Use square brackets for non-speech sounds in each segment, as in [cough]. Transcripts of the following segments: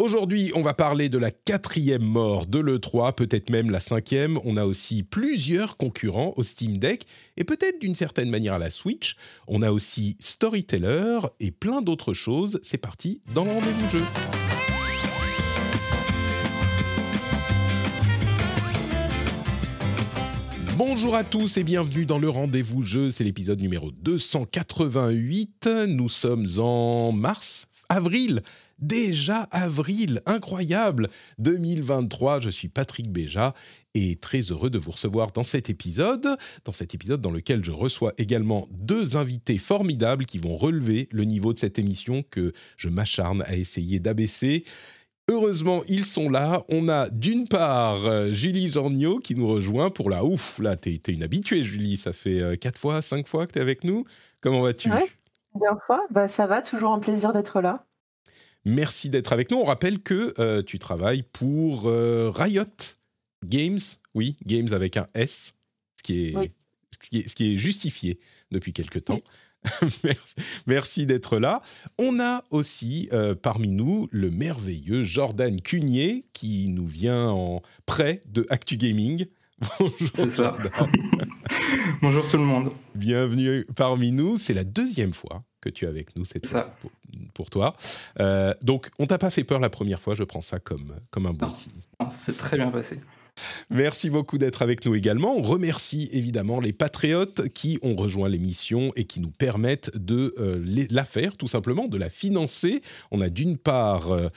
Aujourd'hui, on va parler de la quatrième mort de l'E3, peut-être même la cinquième. On a aussi plusieurs concurrents au Steam Deck et peut-être d'une certaine manière à la Switch. On a aussi Storyteller et plein d'autres choses. C'est parti dans le rendez-vous jeu. Bonjour à tous et bienvenue dans le rendez-vous jeu. C'est l'épisode numéro 288. Nous sommes en mars, avril. Déjà avril, incroyable 2023, je suis Patrick Béja et très heureux de vous recevoir dans cet épisode, dans cet épisode dans lequel je reçois également deux invités formidables qui vont relever le niveau de cette émission que je m'acharne à essayer d'abaisser. Heureusement, ils sont là. On a d'une part euh, Julie Jorniot qui nous rejoint pour la ouf. Là, t'es es une habituée, Julie. Ça fait euh, quatre fois, cinq fois que t'es avec nous. Comment vas-tu? Ouais, fois. Bah, ça va, toujours un plaisir d'être là. Merci d'être avec nous. On rappelle que euh, tu travailles pour euh, Riot Games. Oui, Games avec un S, ce qui est, Oui. ce qui est, ce qui est justifié depuis quelque temps. [laughs] Merci, merci d'être là. On a aussi euh, parmi nous le merveilleux Jordan Cunier qui nous vient en prêt de Actu Gaming. [laughs] Bonjour C'est ça. [laughs] Bonjour tout le monde. Bienvenue parmi nous. C'est la deuxième fois que tu es avec nous C'est ça. pour, pour toi. Euh, donc, on t'a pas fait peur la première fois. Je prends ça comme, comme un bon signe. C'est très bien passé. Merci beaucoup d'être avec nous également. On remercie évidemment les patriotes qui ont rejoint l'émission et qui nous permettent de euh, la faire, tout simplement, de la financer. On a d'une part euh,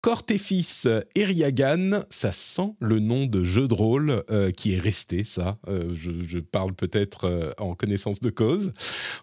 Cortéfis Eriagan, ça sent le nom de jeu de rôle euh, qui est resté, ça. Euh, je, parle peut-être euh, en connaissance de cause.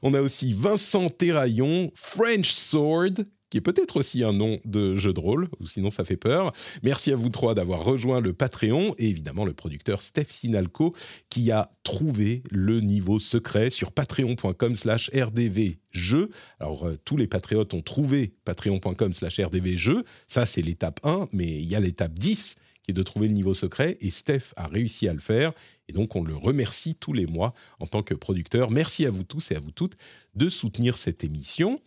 On a aussi Vincent Terraillon, French Sword, qui est peut-être aussi un nom de jeu de rôle, ou sinon ça fait peur. Merci à vous trois d'avoir rejoint le Patreon et évidemment le producteur Steph Sinalco qui a trouvé le niveau secret sur patreon.com slash rdvjeux. Alors euh, tous les patriotes ont trouvé patreon.com slash rdvjeux. Ça c'est l'étape 1, mais il y a l'étape 10 qui est de trouver le niveau secret et Steph a réussi à le faire. Et donc on le remercie tous les mois en tant que producteur. Merci à vous tous et à vous toutes de soutenir cette émission.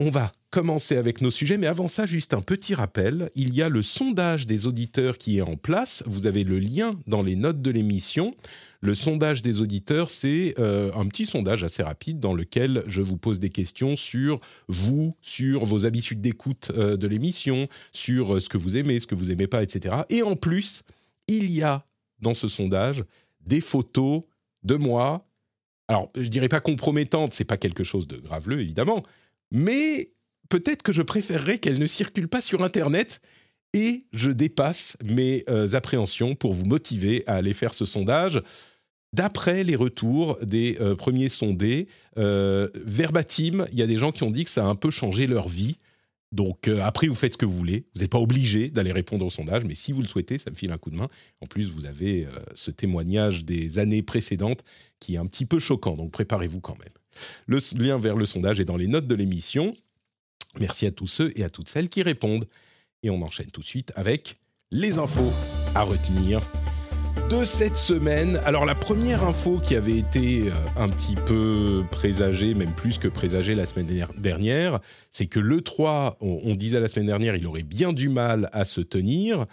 On va commencer avec nos sujets, mais avant ça, juste un petit rappel. Il y a le sondage des auditeurs qui est en place. Vous avez le lien dans les notes de l'émission. Le sondage des auditeurs, c'est euh, un petit sondage assez rapide dans lequel je vous pose des questions sur vous, sur vos habitudes d'écoute euh, de l'émission, sur euh, ce que vous aimez, ce que vous aimez pas, etc. Et en plus, il y a dans ce sondage des photos de moi. Alors, je dirais pas compromettantes, c'est pas quelque chose de graveleux, évidemment, mais peut-être que je préférerais qu'elle ne circule pas sur Internet et je dépasse mes euh, appréhensions pour vous motiver à aller faire ce sondage. D'après les retours des euh, premiers sondés, euh, verbatim, il y a des gens qui ont dit que ça a un peu changé leur vie. Donc après, vous faites ce que vous voulez. Vous n'êtes pas obligé d'aller répondre au sondage, mais si vous le souhaitez, ça me file un coup de main. En plus, vous avez ce témoignage des années précédentes qui est un petit peu choquant, donc préparez-vous quand même. Le lien vers le sondage est dans les notes de l'émission. Merci à tous ceux et à toutes celles qui répondent. Et on enchaîne tout de suite avec les infos à retenir de cette semaine. Alors la première info qui avait été euh, un petit peu présagée, même plus que présagée la semaine der- dernière, c'est que l'E3, on, on disait la semaine dernière, il aurait bien du mal à se tenir.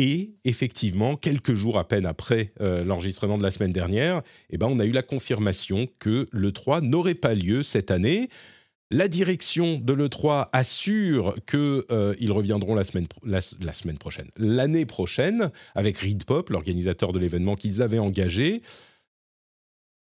Et effectivement, quelques jours à peine après euh, l'enregistrement de la semaine dernière, eh ben, on a eu la confirmation que l'E3 n'aurait pas lieu cette année. La direction de l'E3 assure qu'ils reviendront la semaine, pro- la, la semaine prochaine, l'année prochaine, avec Reed Pop, l'organisateur de l'événement qu'ils avaient engagé.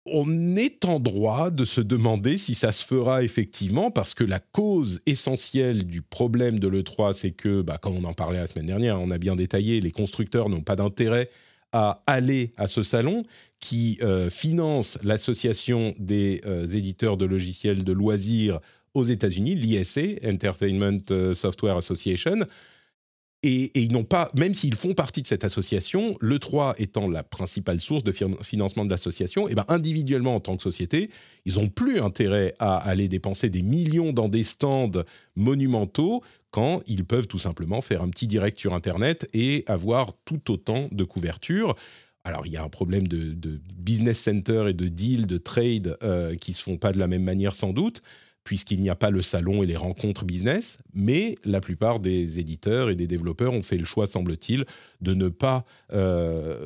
On est en droit de se demander si ça se fera effectivement, parce que la cause essentielle du problème de l'E3, c'est que, bah, comme on en parlait la semaine dernière, on a bien détaillé, les constructeurs n'ont pas d'intérêt à aller à ce salon qui euh, finance l'association des euh, éditeurs de logiciels de loisirs aux États-Unis, l'ISA, Entertainment Software Association, et, ils n'ont pas, même s'ils font partie de cette association, le 3 étant la principale source de financement de l'association, et ben individuellement en tant que société, ils n'ont plus intérêt à aller dépenser des millions dans des stands monumentaux quand ils peuvent tout simplement faire un petit direct sur Internet et avoir tout autant de couverture. Alors, il y a un problème de, business center et de deal, de trade euh, qui ne se font pas de la même manière sans doute, puisqu'il n'y a pas le salon et les rencontres business, mais la plupart des éditeurs et des développeurs ont fait le choix, semble-t-il, de ne pas euh,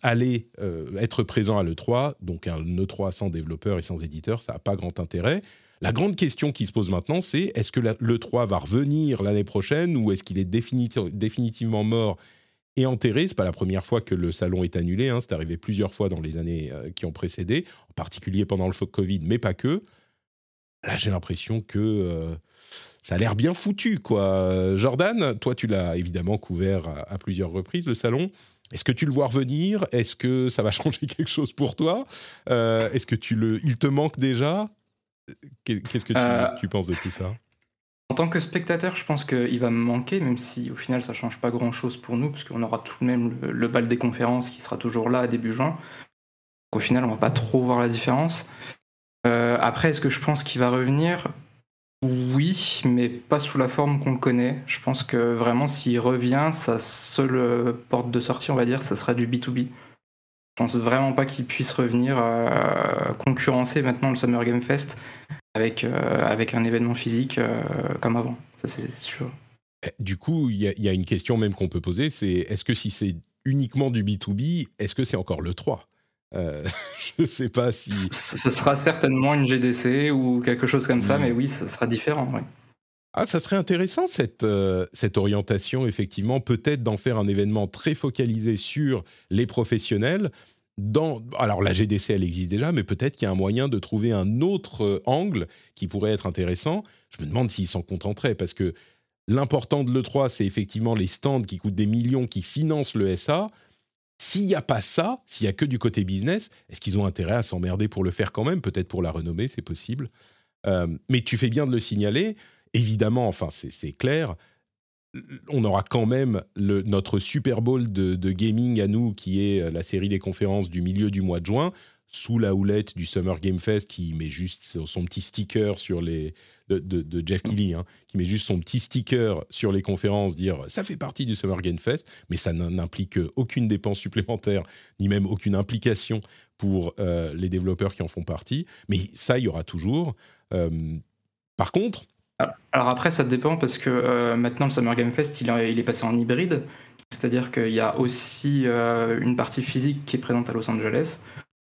aller euh, être présent à l'E3. Donc un E3 sans développeurs et sans éditeurs, ça n'a pas grand intérêt. La grande question qui se pose maintenant, c'est est-ce que l'E3 va revenir l'année prochaine ou est-ce qu'il est, définitivement mort et enterré? C'est pas la première fois que le salon est annulé. Hein. C'est arrivé plusieurs fois dans les années euh, qui ont précédé, en particulier pendant le Covid, mais pas que. Là, j'ai l'impression que euh, ça a l'air bien foutu, quoi. Jordan, toi, tu l'as évidemment couvert à, plusieurs reprises, le salon. Est-ce que tu le vois revenir? Est-ce que ça va [laughs] changer quelque chose pour toi? Euh, Est-ce que tu le, il te manque déjà? Qu'est-ce que tu, euh, tu, penses de tout ça? En tant que spectateur, je pense qu'il va me manquer, même si au final ça change pas grand-chose pour nous, parce qu'on aura tout de même le, bal des conférences qui sera toujours là à début juin. Au final, on va pas trop voir la différence. Euh, après, est-ce que je pense qu'il va revenir? Oui, mais pas sous la forme qu'on le connaît. Je pense que vraiment, s'il revient, sa seule euh, porte de sortie, on va dire, ça sera du B2B. Je pense vraiment pas qu'il puisse revenir euh, concurrencer maintenant le Summer Game Fest avec, avec un événement physique comme avant. Ça, c'est sûr. Eh, du coup, il y, a une question même qu'on peut poser, c'est est-ce que si c'est uniquement du B2B, est-ce que c'est encore le 3 euh, [laughs] je ne sais pas si. Ce sera certainement une GDC ou quelque chose comme ça, hmm. mais oui, ça sera différent. Ah, ça serait intéressant cette, euh, cette orientation, effectivement, peut-être d'en faire un événement très focalisé sur les professionnels. Dans, alors la GDC, elle existe déjà, mais peut-être qu'il y a un moyen de trouver un autre euh, angle qui pourrait être intéressant. Je me demande s'ils s'en contenteraient, parce que l'important de l'E3, c'est effectivement les stands qui coûtent des millions, qui financent le SA. S'il n'y a pas ça, s'il n'y a que du côté business, est-ce qu'ils ont intérêt à s'emmerder pour le faire quand même? Peut-être pour la renommée, c'est possible. Euh, mais tu fais bien de le signaler. Évidemment, enfin, c'est clair, on aura quand même notre Super Bowl de, de, gaming à nous, qui est la série des conférences du milieu du mois de juin sous la houlette du Summer Game Fest qui met juste son, petit sticker sur les de, Jeff Keighley, hein, qui met juste son petit sticker sur les conférences, dire ça fait partie du Summer Game Fest, mais ça n'implique aucune dépense supplémentaire ni même aucune implication pour euh, les développeurs qui en font partie. Mais ça, il y aura toujours. Euh, par contre, alors après, ça dépend parce que euh, maintenant le Summer Game Fest, il, il est passé en hybride. C'est-à-dire qu'il y a aussi une partie physique qui est présente à Los Angeles,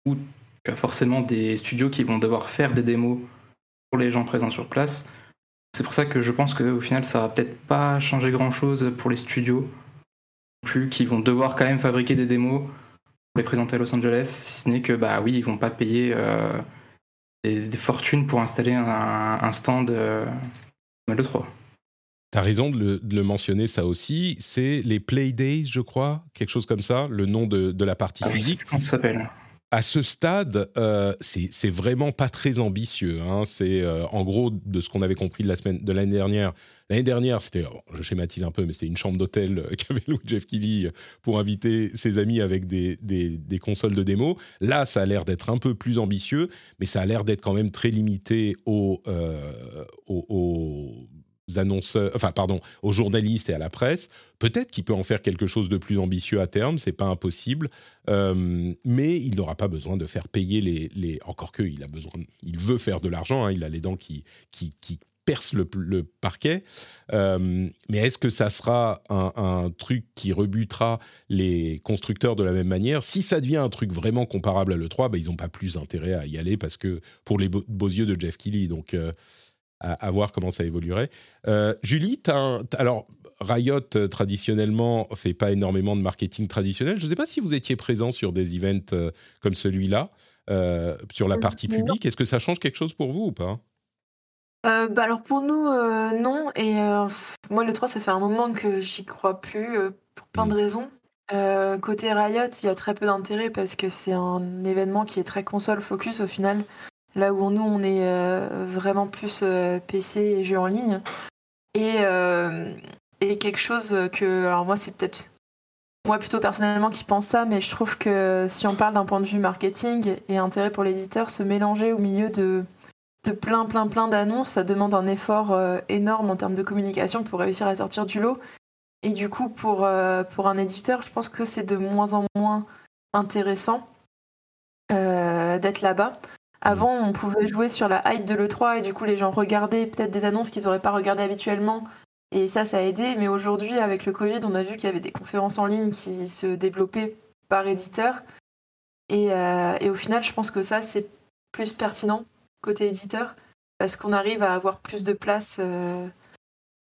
où tu as forcément des studios qui vont devoir faire des démos pour les gens présents sur place. C'est pour ça que je pense qu'au final, ça va peut-être pas changer grand-chose pour les studios, plus qui vont devoir quand même fabriquer des démos pour les présenter à Los Angeles, si ce n'est que, bah oui, ils vont pas payer euh, des, fortunes pour installer un, stand euh, le 3. Tu as raison de le, mentionner, ça aussi. C'est les Play Days, je crois, quelque chose comme ça, le nom de, la partie ah physique. comment ça s'appelle à ce stade, euh, c'est vraiment pas très ambitieux. Hein. C'est euh, en gros de ce qu'on avait compris de la semaine de l'année dernière. L'année dernière, c'était, je schématise un peu, mais c'était une chambre d'hôtel euh, [laughs] qu'avait loué Jeff Kelly pour inviter ses amis avec des, consoles de démo. Là, ça a l'air d'être un peu plus ambitieux, mais ça a l'air d'être quand même très limité aux annonceurs, enfin pardon, aux journalistes et à la presse. Peut-être qu'il peut en faire quelque chose de plus ambitieux à terme, c'est pas impossible, euh, mais il n'aura pas besoin de faire payer les, encore que il a besoin, il veut faire de l'argent, hein, il a les dents qui qui, percent le, parquet. Euh, mais est-ce que ça sera un, truc qui rebutera les constructeurs de la même manière? Si ça devient un truc vraiment comparable à l'E3, bah, ils n'ont pas plus intérêt à y aller parce que pour les beaux, yeux de Jeff Keighley. Donc, euh, à, voir comment ça évoluerait. Euh, Julie, alors Riot euh, traditionnellement fait pas énormément de marketing traditionnel. Je ne sais pas si vous étiez présent sur des events euh, comme celui-là, sur la partie publique. Est-ce que ça change quelque chose pour vous ou pas? Bah alors pour nous, non. Et moi, le 3, ça fait un moment que j'y crois plus pour plein de hmm. raisons. côté Riot, il y a très peu d'intérêt parce que c'est un événement qui est très console focus au final. Là où nous, on est vraiment plus PC et jeux en ligne. Et, et quelque chose que, alors moi, c'est peut-être moi plutôt personnellement qui pense ça, mais je trouve que si on parle d'un point de vue marketing et intérêt pour l'éditeur, se mélanger au milieu de, de plein plein plein d'annonces, ça demande un effort euh, énorme en termes de communication pour réussir à sortir du lot. Et du coup, pour, euh, pour un éditeur, je pense que c'est de moins en moins intéressant euh, d'être là-bas. Avant, on pouvait jouer sur la hype de l'E3 et du coup, les gens regardaient peut-être des annonces qu'ils n'auraient pas regardées habituellement et ça, ça a aidé. Mais aujourd'hui, avec le Covid, on a vu qu'il y avait des conférences en ligne qui se développaient par éditeur. Et, euh, au final, je pense que ça, c'est plus pertinent côté éditeur parce qu'on arrive à avoir plus de place euh,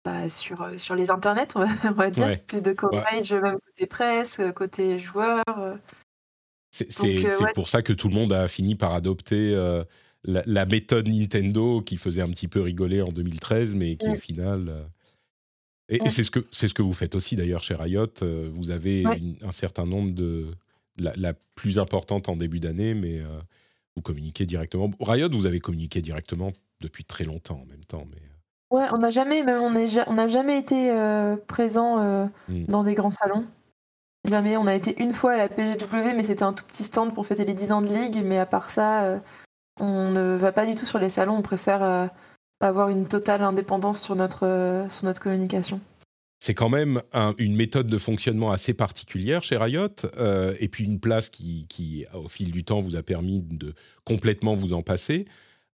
bah, sur, euh, sur les internets, on va, dire. Plus de coverage, même côté presse, côté joueur. C'est pour ça que tout le monde a fini par adopter la, méthode Nintendo qui faisait un petit peu rigoler en 2013, mais qui au final et, c'est ce que c'est ce que vous faites aussi d'ailleurs chez Riot. Euh, vous avez un certain nombre de la, plus importante en début d'année, mais euh, vous communiquez directement. Riot, vous avez communiqué directement depuis très longtemps en même temps, mais. Euh. Ouais, on n'a jamais, on on n'a jamais été présent mmh. dans des grands salons. Jamais. On a été une fois à la PGW, mais c'était un tout petit stand pour fêter les 10 ans de ligue. Mais à part ça, on ne va pas du tout sur les salons. On préfère avoir une totale indépendance sur notre, euh, sur notre communication. C'est quand même une méthode de fonctionnement assez particulière chez Riot, euh, et puis une place qui, qui, au fil du temps, vous a permis de complètement vous en passer.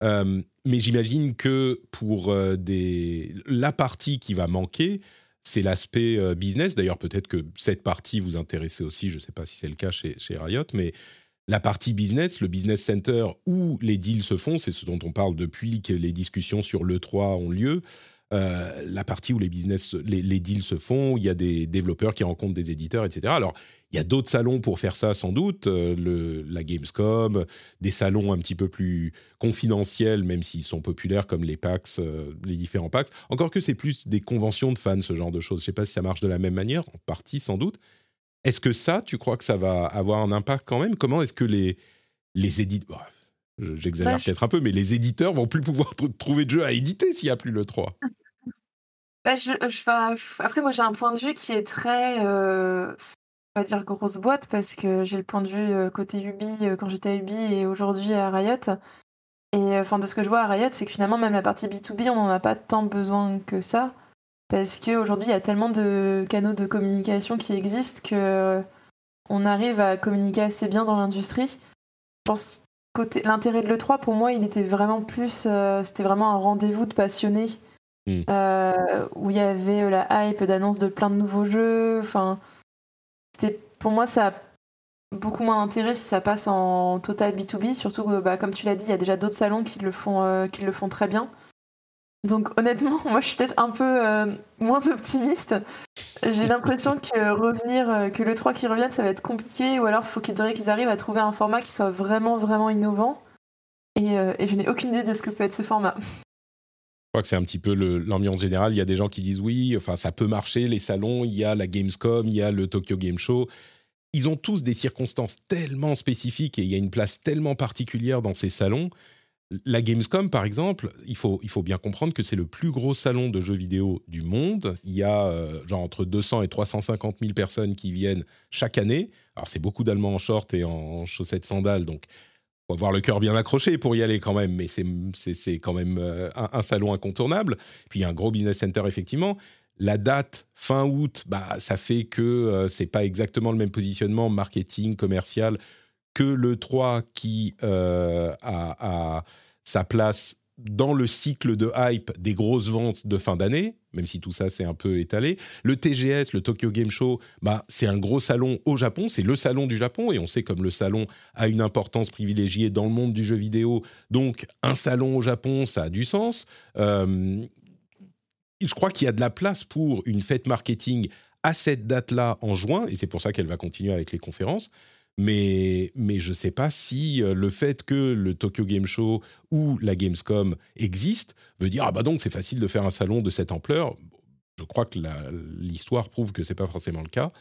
Euh, mais j'imagine que pour des... la partie qui va manquer, c'est l'aspect business. D'ailleurs, peut-être que cette partie vous intéressait aussi, je ne sais pas si c'est le cas chez, chez Riot, mais la partie business, le business center où les deals se font, c'est ce dont on parle depuis que les discussions sur l'E3 ont lieu. Euh, la partie où les business, les, deals se font, il y a des développeurs qui rencontrent des éditeurs, etc. Alors, il y a d'autres salons pour faire ça sans doute, euh, le, la Gamescom, des salons un petit peu plus confidentiels, même s'ils sont populaires comme les PAX, euh, les différents PAX. Encore que c'est plus des conventions de fans, ce genre de choses. Je ne sais pas si ça marche de la même manière, en partie sans doute. Est-ce que ça, tu crois que ça va avoir un impact quand même? Comment est-ce que les, les éditeurs... J'exagère bah, peut-être un peu, mais les éditeurs vont plus pouvoir trouver de jeux à éditer s'il n'y a plus le 3. [laughs] Bah, après, moi, j'ai un point de vue qui est très, euh, on va dire grosse boîte, parce que j'ai le point de vue euh, côté Ubi euh, quand j'étais à Ubi et aujourd'hui à Riot. Et enfin, de ce que je vois à Riot, c'est que finalement, même la partie B2B, on n'en a pas tant besoin que ça. Parce qu'aujourd'hui, il y a tellement de canaux de communication qui existent que euh, on arrive à communiquer assez bien dans l'industrie. Je pense côté l'intérêt de l'E3 pour moi, il était vraiment plus euh, c'était vraiment un rendez-vous de passionnés hmm. euh, où il y avait la hype d'annonce de plein de nouveaux jeux, enfin c'était pour moi ça a beaucoup moins d'intérêt si ça passe en total B2B, surtout que bah, comme tu l'as dit, il y a déjà d'autres salons qui le font qui le font très bien. Donc honnêtement, [laughs] moi je suis peut-être un peu euh, moins optimiste. J'ai l'impression que revenir, euh, que le 3 qui revienne, ça va être compliqué, ou alors faut qu'ils arrivent à trouver un format qui soit vraiment vraiment innovant. Euh, et, je n'ai aucune idée de ce que peut être ce format. Je crois que c'est un petit peu l'ambiance générale. Il y a des gens qui disent oui, enfin ça peut marcher, les salons, il y a la Gamescom, il y a le Tokyo Game Show. Ils ont tous des circonstances tellement spécifiques et il y a une place tellement particulière dans ces salons la Gamescom, par exemple, il faut, il faut bien comprendre que c'est le plus gros salon de jeux vidéo du monde. Il y a euh, genre entre 200 et 350 000 personnes qui viennent chaque année. Alors c'est beaucoup d'Allemands en short et en chaussettes sandales, donc faut avoir le cœur bien accroché pour y aller quand même, mais c'est quand même euh, un, salon incontournable. Puis il y a un gros business center, effectivement. La date fin août, bah, ça fait que euh, c'est pas exactement le même positionnement marketing, commercial que le 3 qui euh, a, sa place dans le cycle de hype des grosses ventes de fin d'année, même si tout ça c'est un peu étalé. Le TGS, le Tokyo Game Show, bah, c'est un gros salon au Japon, c'est le salon du Japon, et on sait comme le salon a une importance privilégiée dans le monde du jeu vidéo, donc un salon au Japon, ça a du sens. Euh, je crois qu'il y a de la place pour une fête marketing à cette date-là en juin, et c'est pour ça qu'elle va continuer avec les conférences. Mais, mais je ne sais pas si euh, le fait que le Tokyo Game Show ou la Gamescom existent veut dire ah bah donc c'est facile de faire un salon de cette ampleur. Je crois que l'histoire prouve que c'est pas forcément le cas.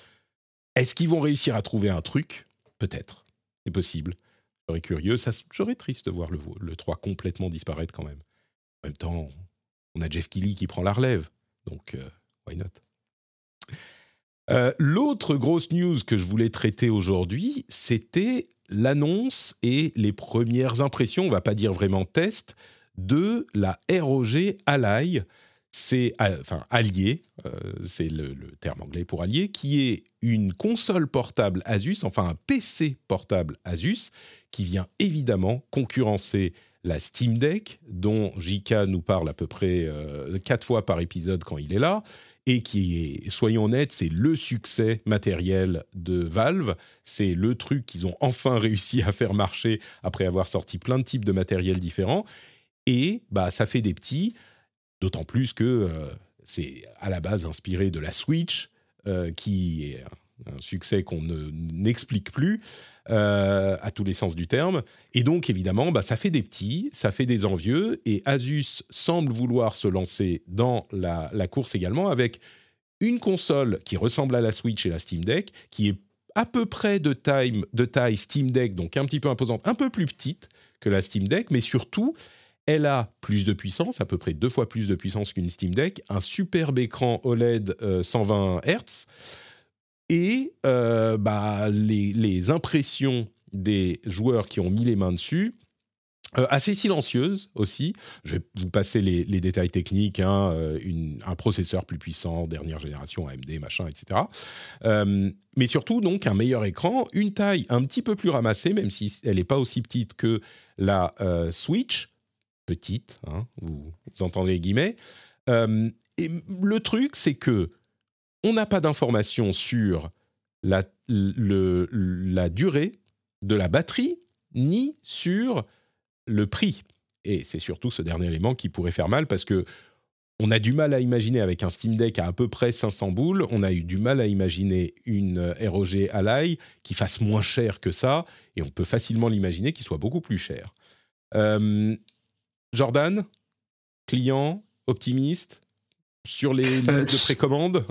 Est-ce qu'ils vont réussir à trouver un truc? Peut-être, c'est possible. serais curieux. J'aurais triste de voir le, le 3 complètement disparaître quand même. En même temps, on a Jeff Kelly qui prend la relève. Donc, euh, why not? Euh, L'autre grosse news que je voulais traiter aujourd'hui, c'était l'annonce et les premières impressions, on va pas dire vraiment test, de la ROG Ally. C'est enfin allié, euh, c'est le, terme anglais pour allié, qui est une console portable Asus, enfin un PC portable Asus, qui vient évidemment concurrencer la Steam Deck, dont JK nous parle à peu près euh, quatre fois par épisode quand il est là, et qui est, soyons honnêtes, c'est le succès matériel de Valve. C'est le truc qu'ils ont enfin réussi à faire marcher après avoir sorti plein de types de matériel différents. Et bah, ça fait des petits, d'autant plus que euh, c'est à la base inspiré de la Switch, euh, qui est un succès qu'on n'explique plus. Euh, à tous les sens du terme. Et donc, évidemment, bah, ça fait des petits, ça fait des envieux, et Asus semble vouloir se lancer dans la, course également avec une console qui ressemble à la Switch et la Steam Deck, qui est à peu près de taille, de taille Steam Deck, donc un petit peu imposante, un peu plus petite que la Steam Deck, mais surtout, elle a plus de puissance, à peu près deux fois plus de puissance qu'une Steam Deck, un superbe écran OLED 120 Hz, et euh, bah, les, impressions des joueurs qui ont mis les mains dessus, euh, assez silencieuses aussi. Je vais vous passer les, détails techniques, hein, euh, un processeur plus puissant, dernière génération AMD, machin, etc. mais surtout, donc, un meilleur écran, une taille un petit peu plus ramassée, même si elle n'est pas aussi petite que la Switch. Petite, hein, vous, vous, entendez guillemets. et le truc, c'est que on n'a pas d'informations sur la, la durée de la batterie ni sur le prix. Et c'est surtout ce dernier élément qui pourrait faire mal parce que on a du mal à imaginer avec un Steam Deck à à peu près 500 boules, on a eu du mal à imaginer une ROG Ally qui fasse moins cher que ça, et on peut facilement l'imaginer qu'il soit beaucoup plus cher. Euh, Jordan, client, optimiste, sur les listes de euh, précommande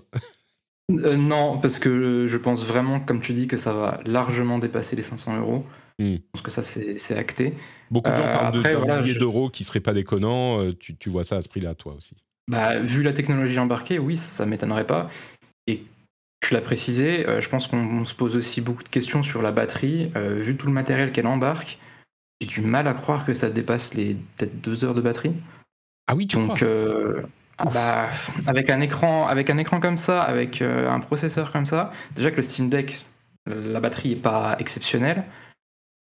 euh, non, parce que je pense vraiment, comme tu dis, que ça va largement dépasser les 500 euros. Hmm. Je pense que ça, c'est acté. Beaucoup de gens euh, parlent de voilà, milliers d'euros qui serait pas déconnant. Euh, tu, tu, vois ça à ce prix-là, toi aussi bah, Vu la technologie embarquée, oui, ça m'étonnerait pas. Et tu l'as précisé, je pense qu'on se pose aussi beaucoup de questions sur la batterie. vu tout le matériel qu'elle embarque, j'ai du mal à croire que ça dépasse les peut-être deux heures de batterie. Ah oui, tu Donc, bah, avec un écran, comme ça, avec euh, un processeur comme ça, déjà que le Steam Deck, la batterie est pas exceptionnelle.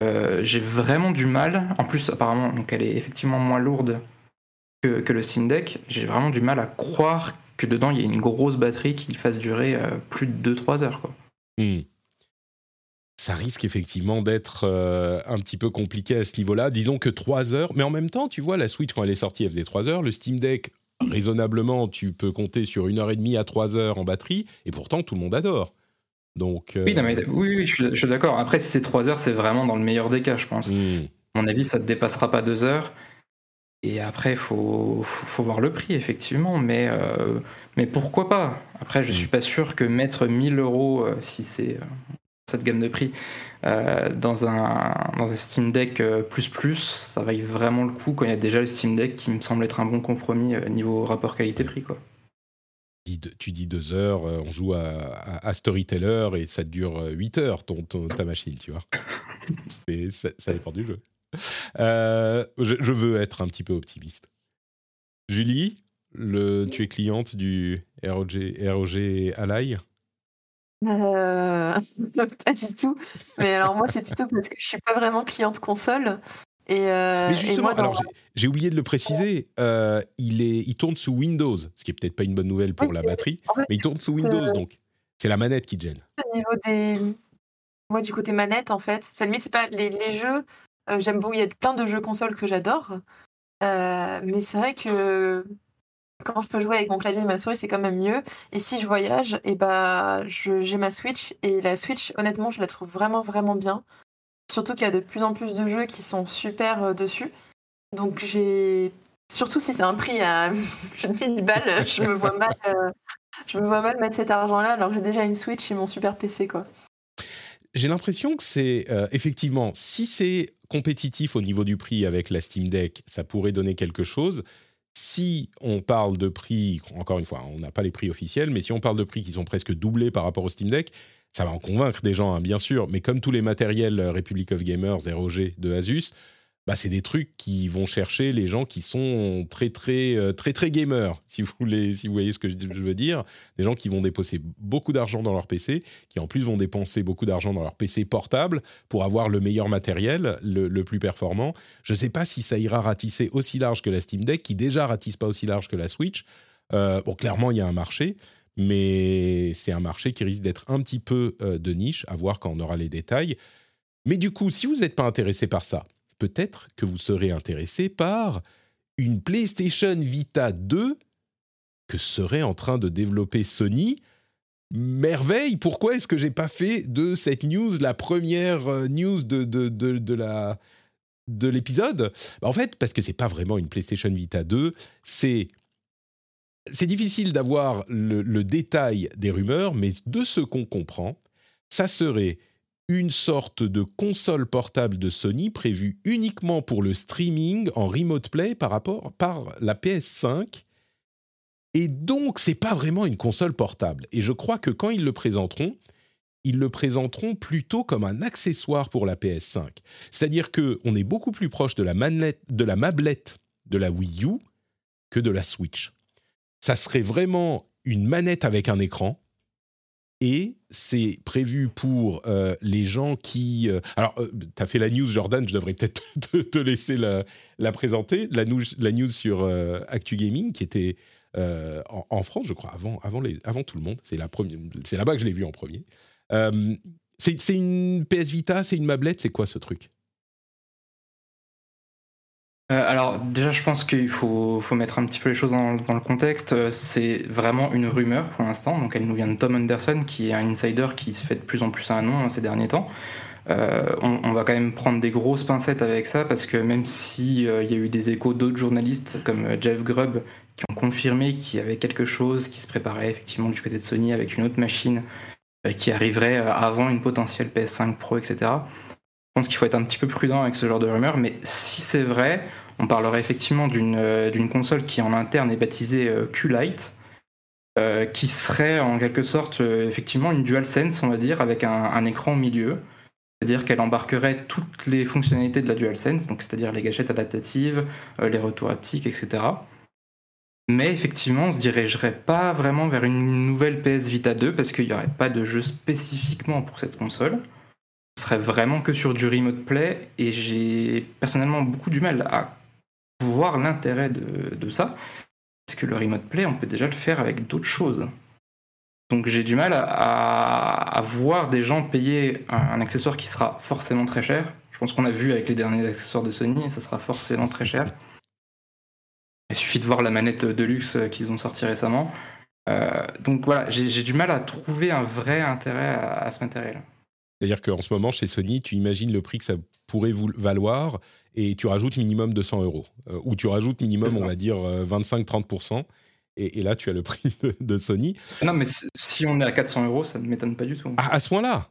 Euh, j'ai vraiment du mal. En plus, apparemment, donc elle est effectivement moins lourde que, le Steam Deck. J'ai vraiment du mal à croire que dedans il y a une grosse batterie qui fasse durer euh, plus de 2-3 heures. Quoi. Hmm. Ça risque effectivement d'être un petit peu compliqué à ce niveau-là. Disons que 3 heures, mais en même temps, tu vois, la Switch, quand elle est sortie, elle faisait 3 heures. Le Steam Deck, raisonnablement, tu peux compter sur une heure et demie à trois heures en batterie, et pourtant tout le monde adore. Donc, euh, oui, oui, je suis, d'accord. Après, si c'est trois heures, c'est vraiment dans le meilleur des cas, je pense. Hmm. À mon avis, ça ne dépassera pas deux heures. Et après, il faut, faut, voir le prix, effectivement. Mais, euh, mais pourquoi pas? Après, je ne hmm. suis pas sûr que mettre 1000 euros, euh, si c'est cette gamme de prix, euh, dans, un, dans un Steam Deck euh, plus plus, ça vaille vraiment le coup quand il y a déjà le Steam Deck qui me semble être un bon compromis euh, niveau rapport qualité-prix. quoi. Tu dis deux heures, on joue à, Storyteller et ça dure 8 heures ton, ta machine, tu vois. [laughs] et ça, dépend du jeu. je, veux être un petit peu optimiste. Julie, le, tu es cliente du ROG, ROG Ally? Euh, [laughs] pas du tout. Mais alors moi, c'est plutôt parce que je suis pas vraiment cliente console. Et, euh, Mais justement, alors j'ai oublié de le préciser, euh, il, est, il tourne sous Windows, ce qui est peut-être pas une bonne nouvelle pour la batterie, mais il tourne sous Windows, donc c'est la manette qui gêne. Au niveau des... Moi, du côté manette, en fait, ça limite, c'est pas les, les jeux, j'aime beaucoup, il y a plein de jeux consoles que j'adore, mais c'est vrai que quand je peux jouer avec mon clavier et ma souris, c'est quand même mieux. Et si je voyage, et eh bah, j'ai ma Switch. Et la Switch, honnêtement, je la trouve vraiment, vraiment bien. Surtout qu'il y a de plus en plus de jeux qui sont super euh, dessus. Donc. Surtout si c'est un prix à [laughs] 1000 balles, je me vois mal. Euh, je me vois mal mettre cet argent-là alors que j'ai déjà une Switch et mon super PC, quoi. j'ai l'impression que c'est euh, effectivement, si c'est compétitif au niveau du prix avec la Steam Deck, ça pourrait donner quelque chose. Si on parle de prix, encore une fois, on n'a pas les prix officiels, mais si on parle de prix qui sont presque doublés par rapport au Steam Deck, ça va en convaincre des gens, hein, bien sûr. Mais comme tous les matériels euh, Republic of Gamers, ROG de Asus, bah, c'est des trucs qui vont chercher les gens qui sont très très euh, très très, gamers, [laughs] si vous voyez ce que je veux dire, des gens qui vont dépenser beaucoup d'argent dans leur PC, qui en plus vont dépenser beaucoup d'argent dans leur PC portable pour avoir le meilleur matériel, le, plus performant. Je ne sais pas si ça ira ratisser aussi large que la Steam Deck, qui déjà ratisse pas aussi large que la Switch. Euh, bon, clairement, il y a un marché, mais c'est un marché qui risque d'être un petit peu euh, de niche, à voir quand on aura les détails. Mais du coup, si vous n'êtes pas intéressé par ça, peut-être que vous serez intéressé par une PlayStation Vita 2 que serait en train de développer Sony. Merveille, pourquoi est-ce que j'ai pas fait de cette news la première euh, news de, de, de, la de l'épisode? Bah, En fait, parce que c'est pas vraiment une PlayStation Vita 2, c'est c'est difficile d'avoir le, le, détail des rumeurs, mais de ce qu'on comprend, ça serait une sorte de console portable de Sony prévue uniquement pour le streaming en remote play par rapport par la PS5. Et donc, c'est pas vraiment une console portable. Et je crois que quand ils le présenteront, ils le présenteront plutôt comme un accessoire pour la PS5. C'est-à-dire que on est beaucoup plus proche de la manette, de la mablette de la Wii U que de la Switch. Ça serait vraiment une manette avec un écran et c'est prévu pour euh, les gens qui... Euh, alors, euh, tu as fait la news, Jordan, je devrais peut-être [laughs] te, laisser la, présenter. La news, sur Actu Gaming, qui était en, France, je crois, avant, avant, tout le monde. C'est, là-bas que je l'ai vu en premier. c'est une PS Vita, c'est une mablette, c'est quoi ce truc? Euh, alors déjà, je pense qu'il faut, mettre un petit peu les choses dans, le contexte. Euh, c'est vraiment une rumeur pour l'instant. Donc elle nous vient de Tom Anderson, qui est un insider qui se fait de plus en plus un nom hein, ces derniers temps. Euh, on, va quand même prendre des grosses pincettes avec ça parce que même s'il y a eu des échos d'autres journalistes comme Jeff Grubb qui ont confirmé qu'il y avait quelque chose qui se préparait effectivement du côté de Sony avec une autre machine qui arriverait avant une potentielle PS5 Pro, etc. Qu'il faut être un petit peu prudent avec ce genre de rumeurs, mais si c'est vrai, on parlerait effectivement d'une euh, console qui en interne est baptisée euh, Q-Lite, euh, qui serait en quelque sorte effectivement une DualSense, on va dire, avec un, écran au milieu. C'est-à-dire qu'elle embarquerait toutes les fonctionnalités de la DualSense, c'est-à-dire les gâchettes adaptatives, les retours haptiques, etc. Mais effectivement, on se dirigerait pas vraiment vers une nouvelle PS Vita 2 parce qu'il n'y aurait pas de jeu spécifiquement pour cette console serait vraiment que sur du remote play et j'ai personnellement beaucoup du mal à voir l'intérêt de, ça. Parce que le remote play on peut déjà le faire avec d'autres choses. Donc j'ai du mal à, voir des gens payer un, accessoire qui sera forcément très cher. Je pense qu'on a vu avec les derniers accessoires de Sony ça sera forcément très cher. Il suffit de voir la manette de luxe qu'ils ont sorti récemment. Euh, donc voilà j'ai du mal à trouver un vrai intérêt à ce matériel c'est-à-dire qu'en ce moment, chez Sony, tu imagines le prix que ça pourrait vous valoir et tu rajoutes minimum 200 euros. Euh, ou tu rajoutes minimum, on va dire, 25-30%. Euh, et, et, là, tu as le prix de, Sony. Non, mais si on est à 400 euros, ça ne m'étonne pas du tout. Ah, à ce point-là?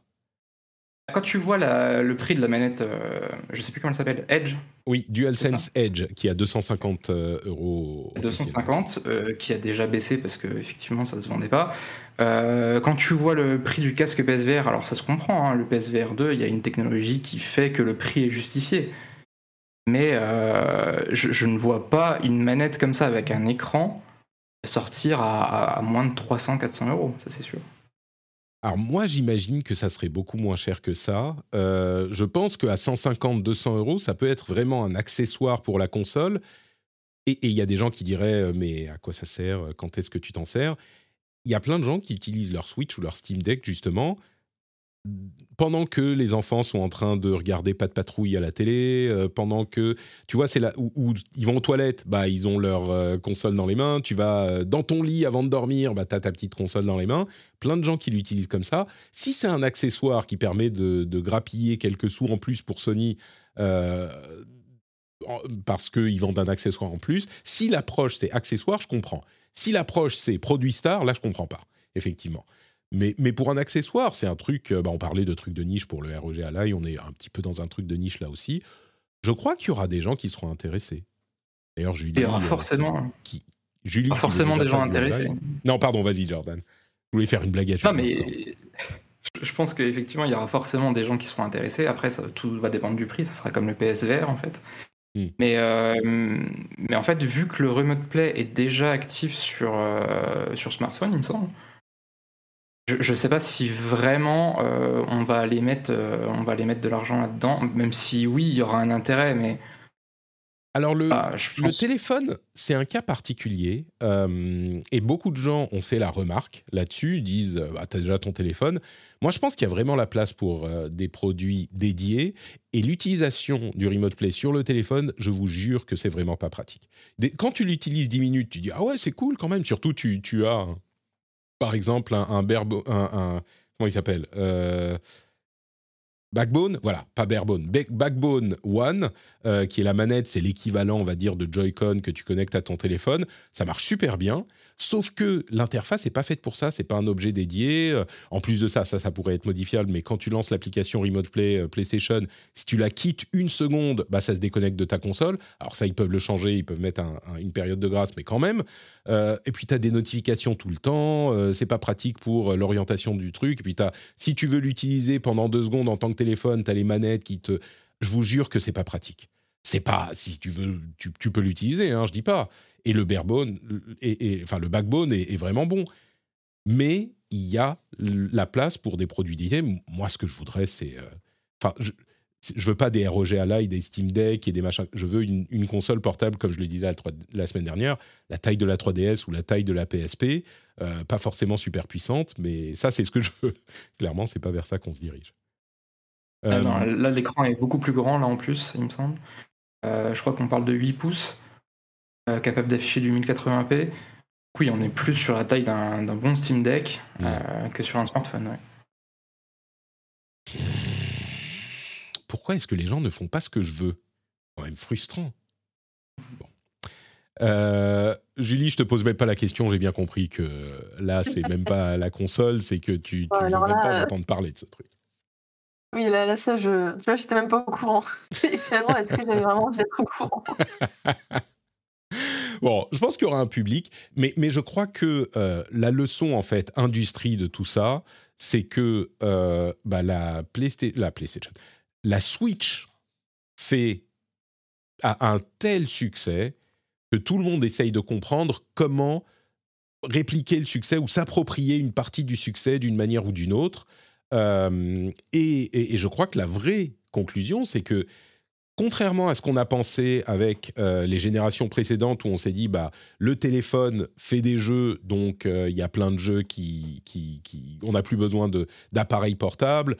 Quand tu vois le prix de la manette, euh, je sais plus comment elle s'appelle, Edge? Oui, DualSense Edge, qui a 250 euh, euros. 250, euh, qui a déjà baissé parce qu'effectivement ça ne se vendait pas. Quand tu vois le prix du casque PSVR, alors ça se comprend, hein, le PSVR 2, il y a une technologie qui fait que le prix est justifié. Mais je, je, ne vois pas une manette comme ça avec un écran sortir à, moins de 300-400 euros, ça c'est sûr. Alors moi, j'imagine que ça serait beaucoup moins cher que ça. Euh, je pense qu'à 150-200 euros, ça peut être vraiment un accessoire pour la console. Et il y a des gens qui diraient, euh, mais à quoi ça sert? Quand est-ce que tu t'en sers? Il y a plein de gens qui utilisent leur Switch ou leur Steam Deck justement pendant que les enfants sont en train de regarder Pas de patrouille à la télé, euh, pendant que, tu vois, c'est là où, ils vont aux toilettes, bah, ils ont leur euh, console dans les mains. Tu vas euh, dans ton lit avant de dormir, bah, tu as ta petite console dans les mains. Plein de gens qui l'utilisent comme ça. Si c'est un accessoire qui permet de, grappiller quelques sous en plus pour Sony, parce qu'ils vendent un accessoire en plus, si l'approche c'est accessoire, je comprends. Si l'approche c'est produit star, là, je comprends pas, effectivement. Mais, mais pour un accessoire, c'est un truc. Bah, on parlait de trucs de niche pour le ROG Ally, on est un petit peu dans un truc de niche là aussi. Je crois qu'il y aura des gens qui seront intéressés. D'ailleurs, Julie. Il y aura forcément. Qui, Julie, forcément des gens intéressés. Non, pardon, vas-y, Jordan. Je voulais faire une blague à Non, mais je pense qu'effectivement, il y aura forcément des gens qui seront intéressés. Après, ça, tout va dépendre du prix. Ce sera comme le PSVR, en fait. Hmm. Mais, euh, mais en fait, vu que le Remote Play est déjà actif sur, euh, sur smartphone, il me semble, je ne sais pas si vraiment euh, on, va aller mettre, on va aller mettre de l'argent là-dedans, même si oui, il y aura un intérêt, mais alors le, ah, le téléphone, c'est un cas particulier euh, et beaucoup de gens ont fait la remarque là-dessus, disent euh, bah, tu as déjà ton téléphone. Moi je pense qu'il y a vraiment la place pour euh, des produits dédiés et l'utilisation du Remote Play sur le téléphone, je vous jure que c'est vraiment pas pratique. quand tu l'utilises 10 minutes, tu dis ah ouais c'est cool quand même, surtout tu, tu as par exemple un, un, un comment il s'appelle Backbone, voilà, pas Barebone, Backbone One, euh, qui est la manette, c'est l'équivalent, on va dire, de Joy-Con que tu connectes à ton téléphone. Ça marche super bien, sauf que l'interface n'est pas faite pour ça, c'est pas un objet dédié. Euh, en plus de ça, ça, ça pourrait être modifiable, mais quand tu lances l'application Remote Play euh, PlayStation, si tu la quittes une seconde, bah, ça se déconnecte de ta console. Alors ça, ils peuvent le changer, ils peuvent mettre une période de grâce, mais quand même. et puis tu as des notifications tout le temps, c'est pas pratique pour l'orientation du truc. Et puis as, si tu veux l'utiliser pendant deux secondes en tant que téléphone, tu as les manettes qui te... Je vous jure que c'est pas pratique. C'est pas, si tu veux, tu, peux l'utiliser, hein, je dis pas. Et le barebone, et, enfin le backbone est, vraiment bon. Mais il y a la place pour des produits dédiés. Moi, ce que je voudrais, c'est... Euh, je, je veux pas des ROG Ally, des Steam Deck et des machins. Je veux une, console portable, comme je le disais la, semaine dernière, la taille de la 3DS ou la taille de la PSP. Euh, pas forcément super puissante, mais ça, c'est ce que je veux. Clairement, c'est pas vers ça qu'on se dirige. Ah euh, là, l'écran est beaucoup plus grand, là en plus, il me semble. Euh, je crois qu'on parle de 8 pouces, euh, capable d'afficher du 1080p. Oui, on est plus sur la taille d'un bon Steam Deck que sur un smartphone. Pourquoi est-ce que les gens ne font pas ce que je veux? Quand même frustrant. Julie, je te pose même pas la question, j'ai bien compris que là, c'est même pas la console, c'est que tu ne veux même pas entendre parler de ce truc. Oui, là, là ça, je, tu vois, même pas au courant. [laughs] Et finalement, est-ce que j'avais vraiment envie d'être au courant? [laughs] Bon, je pense qu'il y aura un public, mais, mais je crois que euh, la leçon, en fait, industrie de tout ça, c'est que euh, bah, la, la PlayStation, la Switch fait a un tel succès que tout le monde essaye de comprendre comment répliquer le succès ou s'approprier une partie du succès d'une manière ou d'une autre. Euh, et, je crois que la vraie conclusion, c'est que contrairement à ce qu'on a pensé avec euh, les générations précédentes où on s'est dit bah le téléphone fait des jeux donc euh, il y a plein de jeux qui, on n'a plus besoin d'appareils portables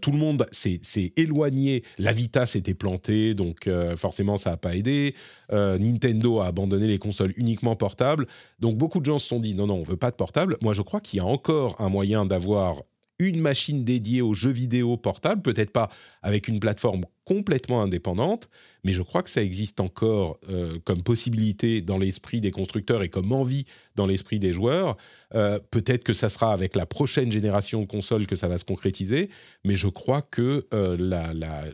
tout le monde s'est éloigné. La Vita s'était plantée donc forcément ça n'a pas aidé. Nintendo a abandonné les consoles uniquement portables. Donc beaucoup de gens se sont dit non non on veut pas de portable moi je crois qu'il y a encore un moyen d'avoir une machine dédiée aux jeux vidéo portables, peut-être pas avec une plateforme complètement indépendante, mais je crois que ça existe encore euh, comme possibilité dans l'esprit des constructeurs et comme envie dans l'esprit des joueurs. Euh, peut-être que ça sera avec la prochaine génération de consoles que ça va se concrétiser, mais je crois que euh,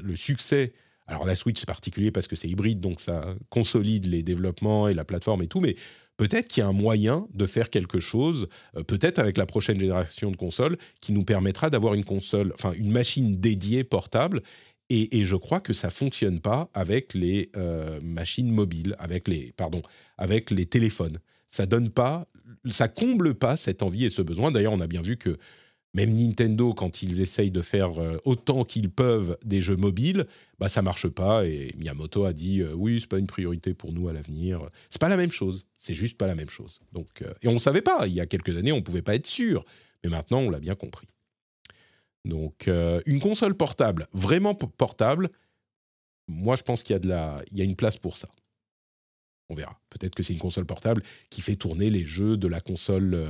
le succès alors la Switch c'est particulier parce que c'est hybride, donc ça consolide les développements et la plateforme et tout, mais peut-être qu'il y a un moyen de faire quelque chose, euh, peut-être avec la prochaine génération de consoles, qui nous permettra d'avoir une console, enfin une machine dédiée portable. Et, je crois que ça fonctionne pas avec les euh, machines mobiles, avec les, pardon, avec les téléphones. Ça donne pas, ça comble pas cette envie et ce besoin. D'ailleurs, on a bien vu que même Nintendo, quand ils essayent de faire euh, autant qu'ils peuvent des jeux mobiles, bah ça marche pas. Et Miyamoto a dit euh, oui, c'est pas une priorité pour nous à l'avenir. C'est pas la même chose. C'est juste pas la même chose. Donc, euh, et on savait pas. Il y a quelques années, on pouvait pas être sûr. Mais maintenant, on l'a bien compris. Donc, une console portable, vraiment portable. Moi, je pense qu'il y a de la, il y a une place pour ça. On verra. Peut-être que c'est une console portable qui fait tourner les jeux de la console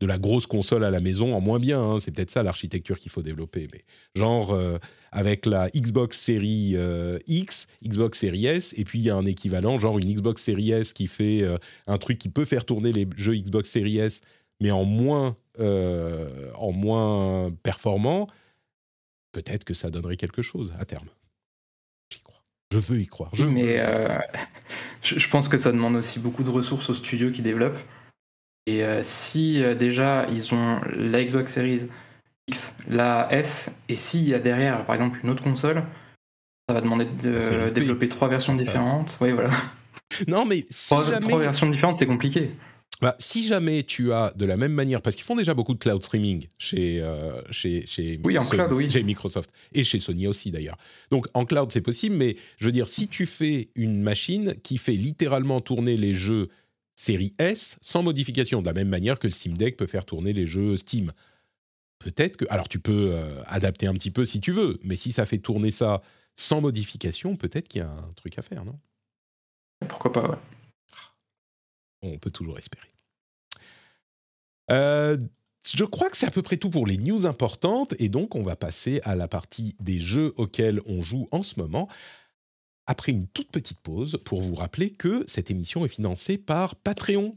de la grosse console à la maison en moins bien. Hein. C'est peut-être ça l'architecture qu'il faut développer. Mais genre euh, avec la Xbox Series euh, X, Xbox Series S, et puis il y a un équivalent, genre une Xbox Series S qui fait euh, un truc qui peut faire tourner les jeux Xbox Series S, mais en moins, en moins performant, peut-être que ça donnerait quelque chose à terme. J'y crois. Je veux y croire. Je mais [laughs] je pense que ça demande aussi beaucoup de ressources aux studios qui développent. Et euh, si déjà ils ont la Xbox Series X, la S, et s'il y a derrière, par exemple, une autre console, ça va demander de développer trois versions différentes. Oui, voilà. Non, mais si trois, trois versions différentes, c'est compliqué. Bah, si jamais tu as de la même manière, parce qu'ils font déjà beaucoup de cloud streaming chez, euh, chez, chez, oui, en cloud, oui. chez Microsoft et chez Sony aussi d'ailleurs. Donc en cloud c'est possible, mais je veux dire, si tu fais une machine qui fait littéralement tourner les jeux série S sans modification, de la même manière que le Steam Deck peut faire tourner les jeux Steam, peut-être que. Alors tu peux euh, adapter un petit peu si tu veux, mais si ça fait tourner ça sans modification, peut-être qu'il y a un truc à faire, non? Pourquoi pas, ouais on peut toujours espérer. Euh, je crois que c'est à peu près tout pour les news importantes et donc on va passer à la partie des jeux auxquels on joue en ce moment. Après une toute petite pause pour vous rappeler que cette émission est financée par Patreon,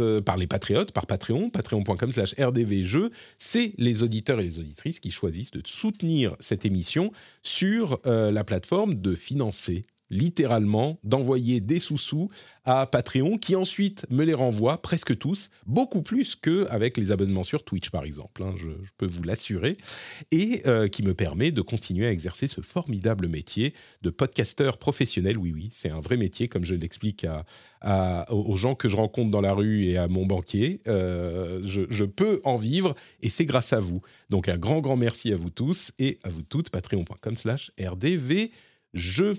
euh, par les patriotes, par Patreon, patreon.com slash rdvjeux. C'est les auditeurs et les auditrices qui choisissent de soutenir cette émission sur euh, la plateforme de financer littéralement d'envoyer des sous-sous à Patreon qui ensuite me les renvoie presque tous, beaucoup plus qu'avec les abonnements sur Twitch par exemple, hein, je, peux vous l'assurer, et euh, qui me permet de continuer à exercer ce formidable métier de podcasteur professionnel. Oui, oui, c'est un vrai métier comme je l'explique aux gens que je rencontre dans la rue et à mon banquier. Euh, je, peux en vivre et c'est grâce à vous. Donc un grand, grand merci à vous tous et à vous toutes, patreon.com slash rdvjeux.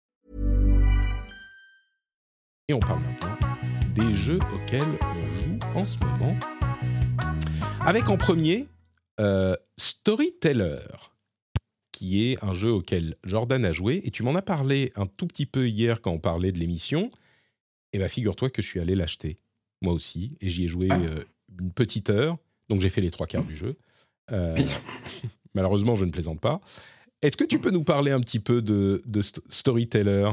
Et on parle maintenant des jeux auxquels on joue en ce moment. Avec en premier euh, Storyteller. qui est un jeu auquel Jordan a joué, et tu m'en as parlé un tout petit peu hier quand on parlait de l'émission, et bien figure-toi que je suis allé l'acheter, moi aussi, et j'y ai joué euh, une petite heure, donc j'ai fait les trois quarts du jeu. Euh, [laughs] malheureusement, je ne plaisante pas. Est-ce que tu peux nous parler un petit peu de, de Storyteller?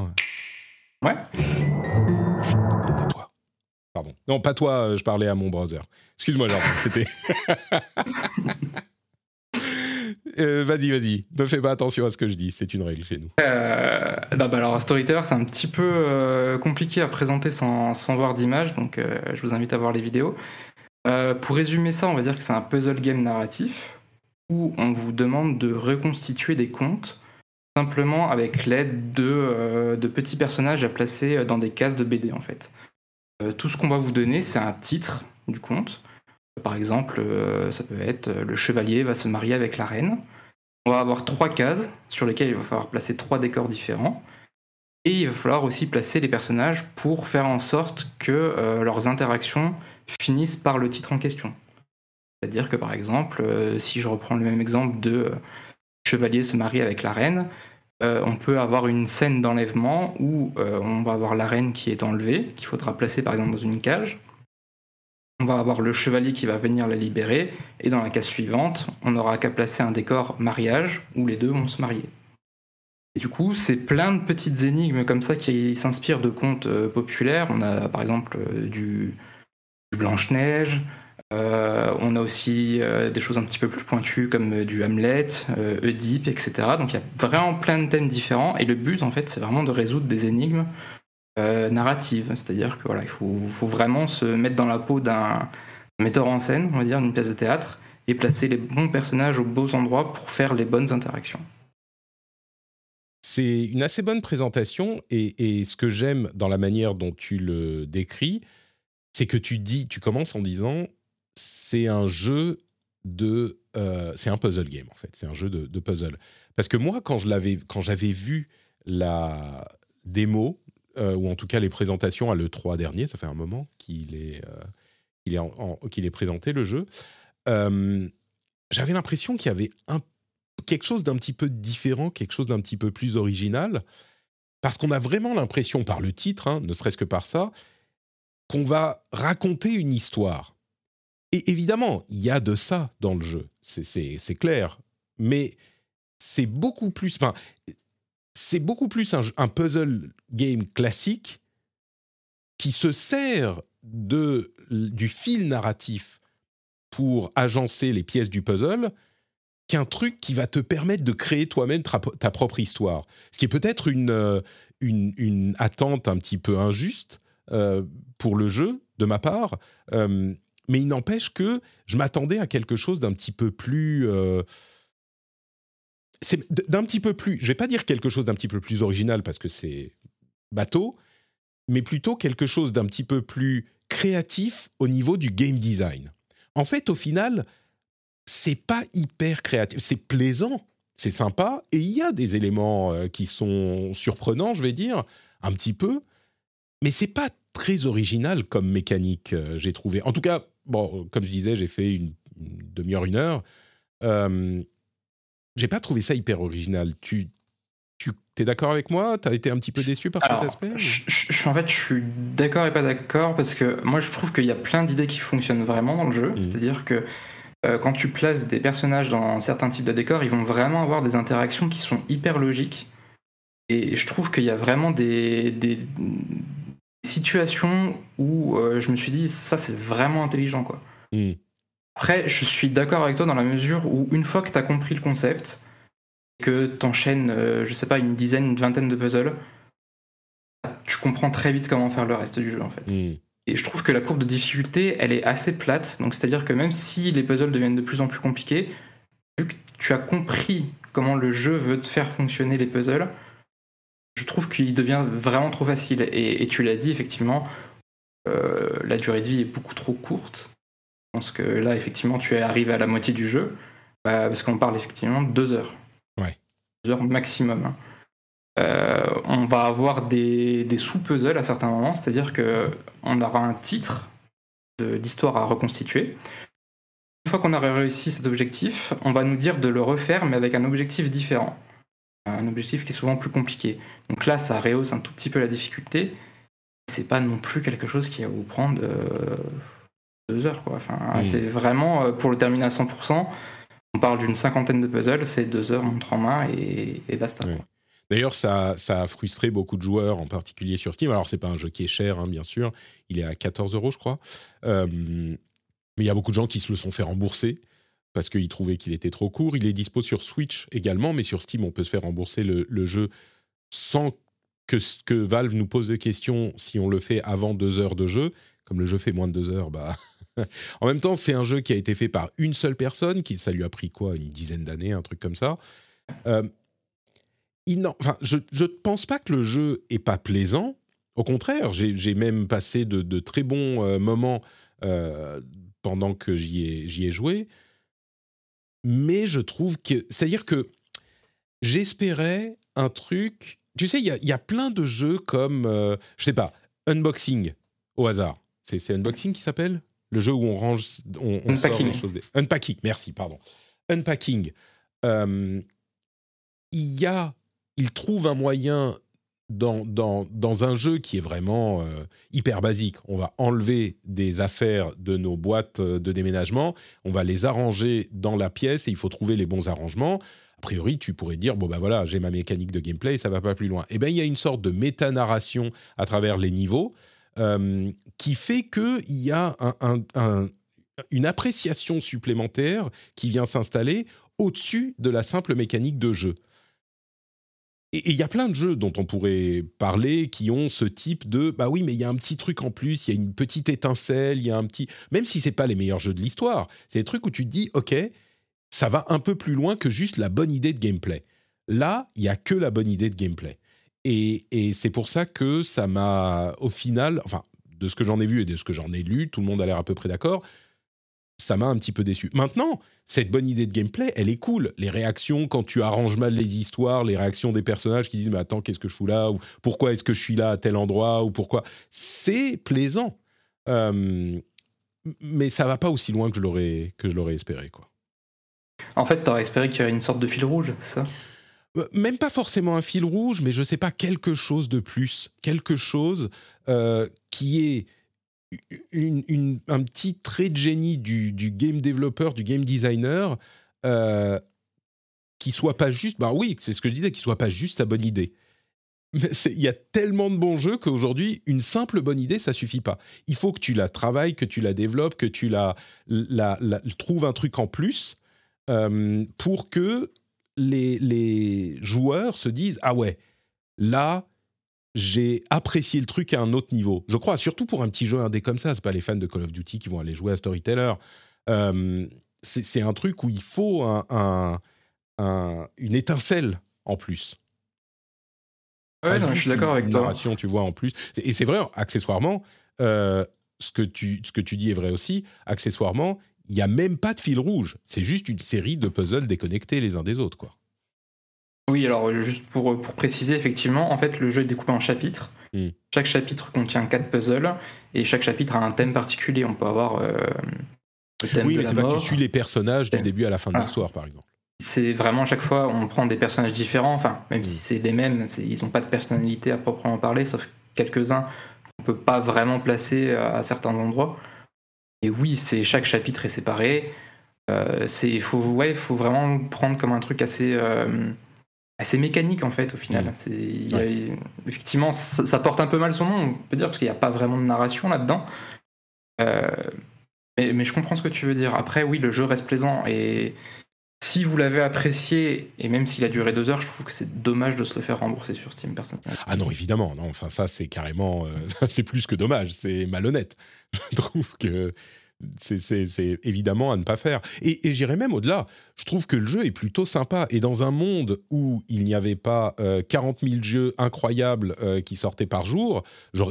Ouais. Tais-toi. Pardon. Non, pas toi, je parlais à mon browser. Excuse-moi, Jordan, [laughs] c'était... [laughs] Euh, vas-y, vas-y. Ne fais pas attention à ce que je dis. C'est une règle chez nous. Euh, bah, alors, Storyteller, c'est un petit peu euh, compliqué à présenter sans, sans voir d'image, donc euh, je vous invite à voir les vidéos. pour résumer ça, on va dire que c'est un puzzle game narratif où on vous demande de reconstituer des contes simplement avec l'aide de, de, petits personnages à placer dans des cases de BD en fait. tout ce qu'on va vous donner, c'est un titre du conte par exemple, euh, ça peut être euh, le chevalier va se marier avec la reine. On va avoir trois cases sur lesquelles il va falloir placer trois décors différents. Et il va falloir aussi placer les personnages pour faire en sorte que euh, leurs interactions finissent par le titre en question. C'est-à-dire que par exemple, si je reprends le même exemple de chevalier se marie avec la reine, on peut avoir une scène d'enlèvement où on va avoir la reine qui est enlevée, qu'il faudra placer par exemple dans une cage on va avoir le chevalier qui va venir la libérer, et dans la case suivante, on n'aura qu'à placer un décor mariage où les deux vont se marier. Et du coup, c'est plein de petites énigmes comme ça qui s'inspirent de contes euh, populaires. On a par exemple euh, du, Blanche-Neige, euh, on a aussi des choses un petit peu plus pointues comme du Hamlet, Oedipe, etc. Donc il y a vraiment plein de thèmes différents, et le but en fait, c'est vraiment de résoudre des énigmes euh, narrative. C'est-à-dire que voilà, il faut, vraiment se mettre dans la peau d'un metteur en scène, on va dire, d'une pièce de théâtre, et placer les bons personnages aux beaux endroits pour faire les bonnes interactions. c'est une assez bonne présentation et, ce que j'aime dans la manière dont tu le décris, c'est que tu dis, tu commences en disant, c'est un jeu de, euh, c'est un puzzle game en fait, c'est un jeu de, puzzle. Parce que moi, quand j'avais vu la démo euh, ou en tout cas les présentations à le 3 dernier, ça fait un moment qu'il est, euh, est, présenté le jeu. j'avais l'impression qu'il y avait quelque chose d'un petit peu différent, quelque chose d'un petit peu plus original, parce qu'on a vraiment l'impression par le titre, hein, ne serait-ce que par ça, qu'on va raconter une histoire. Et évidemment, il y a de ça dans le jeu, c'est clair, mais c'est beaucoup plus, enfin, c'est beaucoup plus un, puzzle game classique qui se sert de, du fil narratif pour agencer les pièces du puzzle qu'un truc qui va te permettre de créer toi-même ta propre histoire. Ce qui est peut-être une, euh, une, attente un petit peu injuste euh, pour le jeu, de ma part, euh, mais il n'empêche que je m'attendais à quelque chose d'un petit peu plus... d'un petit peu plus... Je vais pas dire quelque chose d'un petit peu plus original parce que c'est bateau, mais plutôt quelque chose d'un petit peu plus créatif au niveau du game design. En fait, au final, c'est pas hyper créatif. C'est plaisant, c'est sympa, et il y a des éléments euh, qui sont surprenants, je vais dire, un petit peu, mais c'est pas très original comme mécanique, euh, j'ai trouvé. En tout cas, bon, comme je disais, j'ai fait une, demi-heure, une heure. Euh, j'ai pas trouvé ça hyper original. Tu, tu es d'accord avec moi? Tu as été un petit peu déçu par cet aspect je, En fait, je suis d'accord et pas d'accord parce que moi, je trouve qu'il y a plein d'idées qui fonctionnent vraiment dans le jeu. Mmh. C'est-à-dire que euh, quand tu places des personnages dans certains types de décors, ils vont vraiment avoir des interactions qui sont hyper logiques. Et je trouve qu'il y a vraiment des, situations où euh, je me suis dit, ça c'est vraiment intelligent. quoi. Hmm. Après, je suis d'accord avec toi dans la mesure où une fois que tu as compris le concept, que tu enchaînes, euh, je sais pas, une dizaine, une vingtaine de puzzles, tu comprends très vite comment faire le reste du jeu en fait. Hmm. Et je trouve que la courbe de difficulté, elle est assez plate. Donc, c'est-à-dire que même si les puzzles deviennent de plus en plus compliqués, vu que tu as compris comment le jeu veut te faire fonctionner les puzzles, je trouve qu'il devient vraiment trop facile. Et, tu l'as dit, effectivement, euh, la durée de vie est beaucoup trop courte. Je pense que là, effectivement, tu es arrivé à la moitié du jeu, bah, parce qu'on parle effectivement de deux heures. Ouais. Deux heures maximum. Hein. Euh, on va avoir des, sous-puzzles à certains moments, c'est-à-dire qu'on aura un titre d'histoire à reconstituer. Une fois qu'on aura réussi cet objectif, on va nous dire de le refaire, mais avec un objectif différent. Un objectif qui est souvent plus compliqué. Donc là, ça rehausse un tout petit peu la difficulté. C'est pas non plus quelque chose qui va vous prendre euh, deux heures. Quoi. Enfin, C'est vraiment, euh, pour le terminer à 100%, on parle d'une cinquantaine de puzzles, c'est deux heures montre en main et, basta. D'ailleurs, ça, a frustré beaucoup de joueurs, en particulier sur Steam. Alors, c'est pas un jeu qui est cher, hein, bien sûr. Il est à 14 euros, je crois. Euh, mais il y a beaucoup de gens qui se le sont fait rembourser parce qu'ils trouvaient qu'il était trop court. Il est dispo sur Switch également, mais sur Steam, on peut se faire rembourser le, jeu sans que, Valve nous pose de questions si on le fait avant deux heures de jeu. Comme le jeu fait moins de deux heures, bah. [laughs] en même temps, c'est un jeu qui a été fait par une seule personne, qui ça lui a pris quoi, une dizaine d'années, un truc comme ça. Euh, enfin, je ne pense pas que le jeu est pas plaisant. Au contraire, j'ai même passé de, très bons euh, moments euh, pendant que j'y ai, ai, joué. Mais je trouve que... C'est-à-dire que j'espérais un truc... Tu sais, il y, a, plein de jeux comme, euh, je sais pas, Unboxing, au hasard. C'est Unboxing qui s'appelle? Le jeu où on range, on, sort les choses. Unpacking, merci, pardon. Unpacking. Il y a il trouve un moyen dans, un jeu qui est vraiment euh, hyper basique. On va enlever des affaires de nos boîtes euh, de déménagement, on va les arranger dans la pièce et il faut trouver les bons arrangements. A priori, tu pourrais dire bon ben voilà, j'ai ma mécanique de gameplay, ça va pas plus loin. Eh bien, il y a une sorte de méta-narration à travers les niveaux euh, qui fait qu'il y a une appréciation supplémentaire qui vient s'installer au-dessus de la simple mécanique de jeu. Et il y a plein de jeux dont on pourrait parler qui ont ce type de bah oui mais il y a un petit truc en plus, il y a une petite étincelle, il y a un petit même si c'est pas les meilleurs jeux de l'histoire, c'est des trucs où tu te dis OK, ça va un peu plus loin que juste la bonne idée de gameplay. Là, il y a que la bonne idée de gameplay. Et, et c'est pour ça que ça m'a, au final, enfin, de ce que j'en ai vu et de ce que j'en ai lu, tout le monde a l'air à peu près d'accord, ça m'a un petit peu déçu. Maintenant, cette bonne idée de gameplay, elle est cool. Les réactions, quand tu arranges mal les histoires, les réactions des personnages qui disent Mais attends, qu'est-ce que je fous là? Ou pourquoi est-ce que je suis là à tel endroit? Ou pourquoi? C'est plaisant. Euh, mais ça va pas aussi loin que je l'aurais, que je l'aurais espéré. Quoi. En fait, tu aurais espéré qu'il y ait une sorte de fil rouge, c'est ça? Euh, même pas forcément un fil rouge, mais je sais pas, quelque chose de plus. Quelque chose euh, qui est une, un petit trait de génie du, game developer, du game designer, euh, qui soit pas juste, bah oui, c'est ce que je disais, qui soit pas juste sa bonne idée. Mais il y a tellement de bons jeux qu'aujourd'hui, une simple bonne idée, ça suffit pas. Il faut que tu la travailles, que tu la développes, que tu la, la, trouves un truc en plus euh, pour que les, les joueurs se disent ah ouais, là j'ai apprécié le truc à un autre niveau. Je crois, surtout pour un petit jeu indé comme ça, c'est pas les fans de Call of Duty qui vont aller jouer à Storyteller. Euh, c'est un truc où il faut un, une étincelle en plus. Ouais, je suis d'accord avec toi. Tu vois, en plus. Et c'est vrai, accessoirement, euh, ce, que tu, ce que tu dis est vrai aussi. Accessoirement, il n'y a même pas de fil rouge. C'est juste une série de puzzles déconnectés les uns des autres, quoi. Oui, alors juste pour, pour préciser, effectivement, en fait, le jeu est découpé en chapitres. Hmm. Chaque chapitre contient quatre puzzles et chaque chapitre a un thème particulier. On peut avoir euh, le thème oui, mais c'est pas que tu suis les personnages du début à la fin de l'histoire, par exemple. C'est vraiment chaque fois, on prend des personnages différents. Enfin, même si hmm. c'est les mêmes, ils n'ont pas de personnalité à proprement parler, sauf quelques-uns qu'on peut pas vraiment placer à certains endroits. Et oui, c'est chaque chapitre est séparé. Euh, c'est faut ouais, faut vraiment prendre comme un truc assez euh, assez mécanique en fait au final. Mm. Effectivement, ça, porte un peu mal son nom, on peut dire, parce qu'il n'y a pas vraiment de narration là-dedans. Euh, mais, je comprends ce que tu veux dire. Après, oui, le jeu reste plaisant et si vous l'avez apprécié et même s'il a duré deux heures, je trouve que c'est dommage de se le faire rembourser sur Steam personnellement. Ah non, évidemment, non. Enfin, ça c'est carrément, euh, [laughs] c'est plus que dommage, c'est malhonnête. Je trouve que c'est évidemment à ne pas faire. Et, j'irais même au-delà. Je trouve que le jeu est plutôt sympa. Et dans un monde où il n'y avait pas 40 euh, 000 jeux incroyables euh, qui sortaient par jour,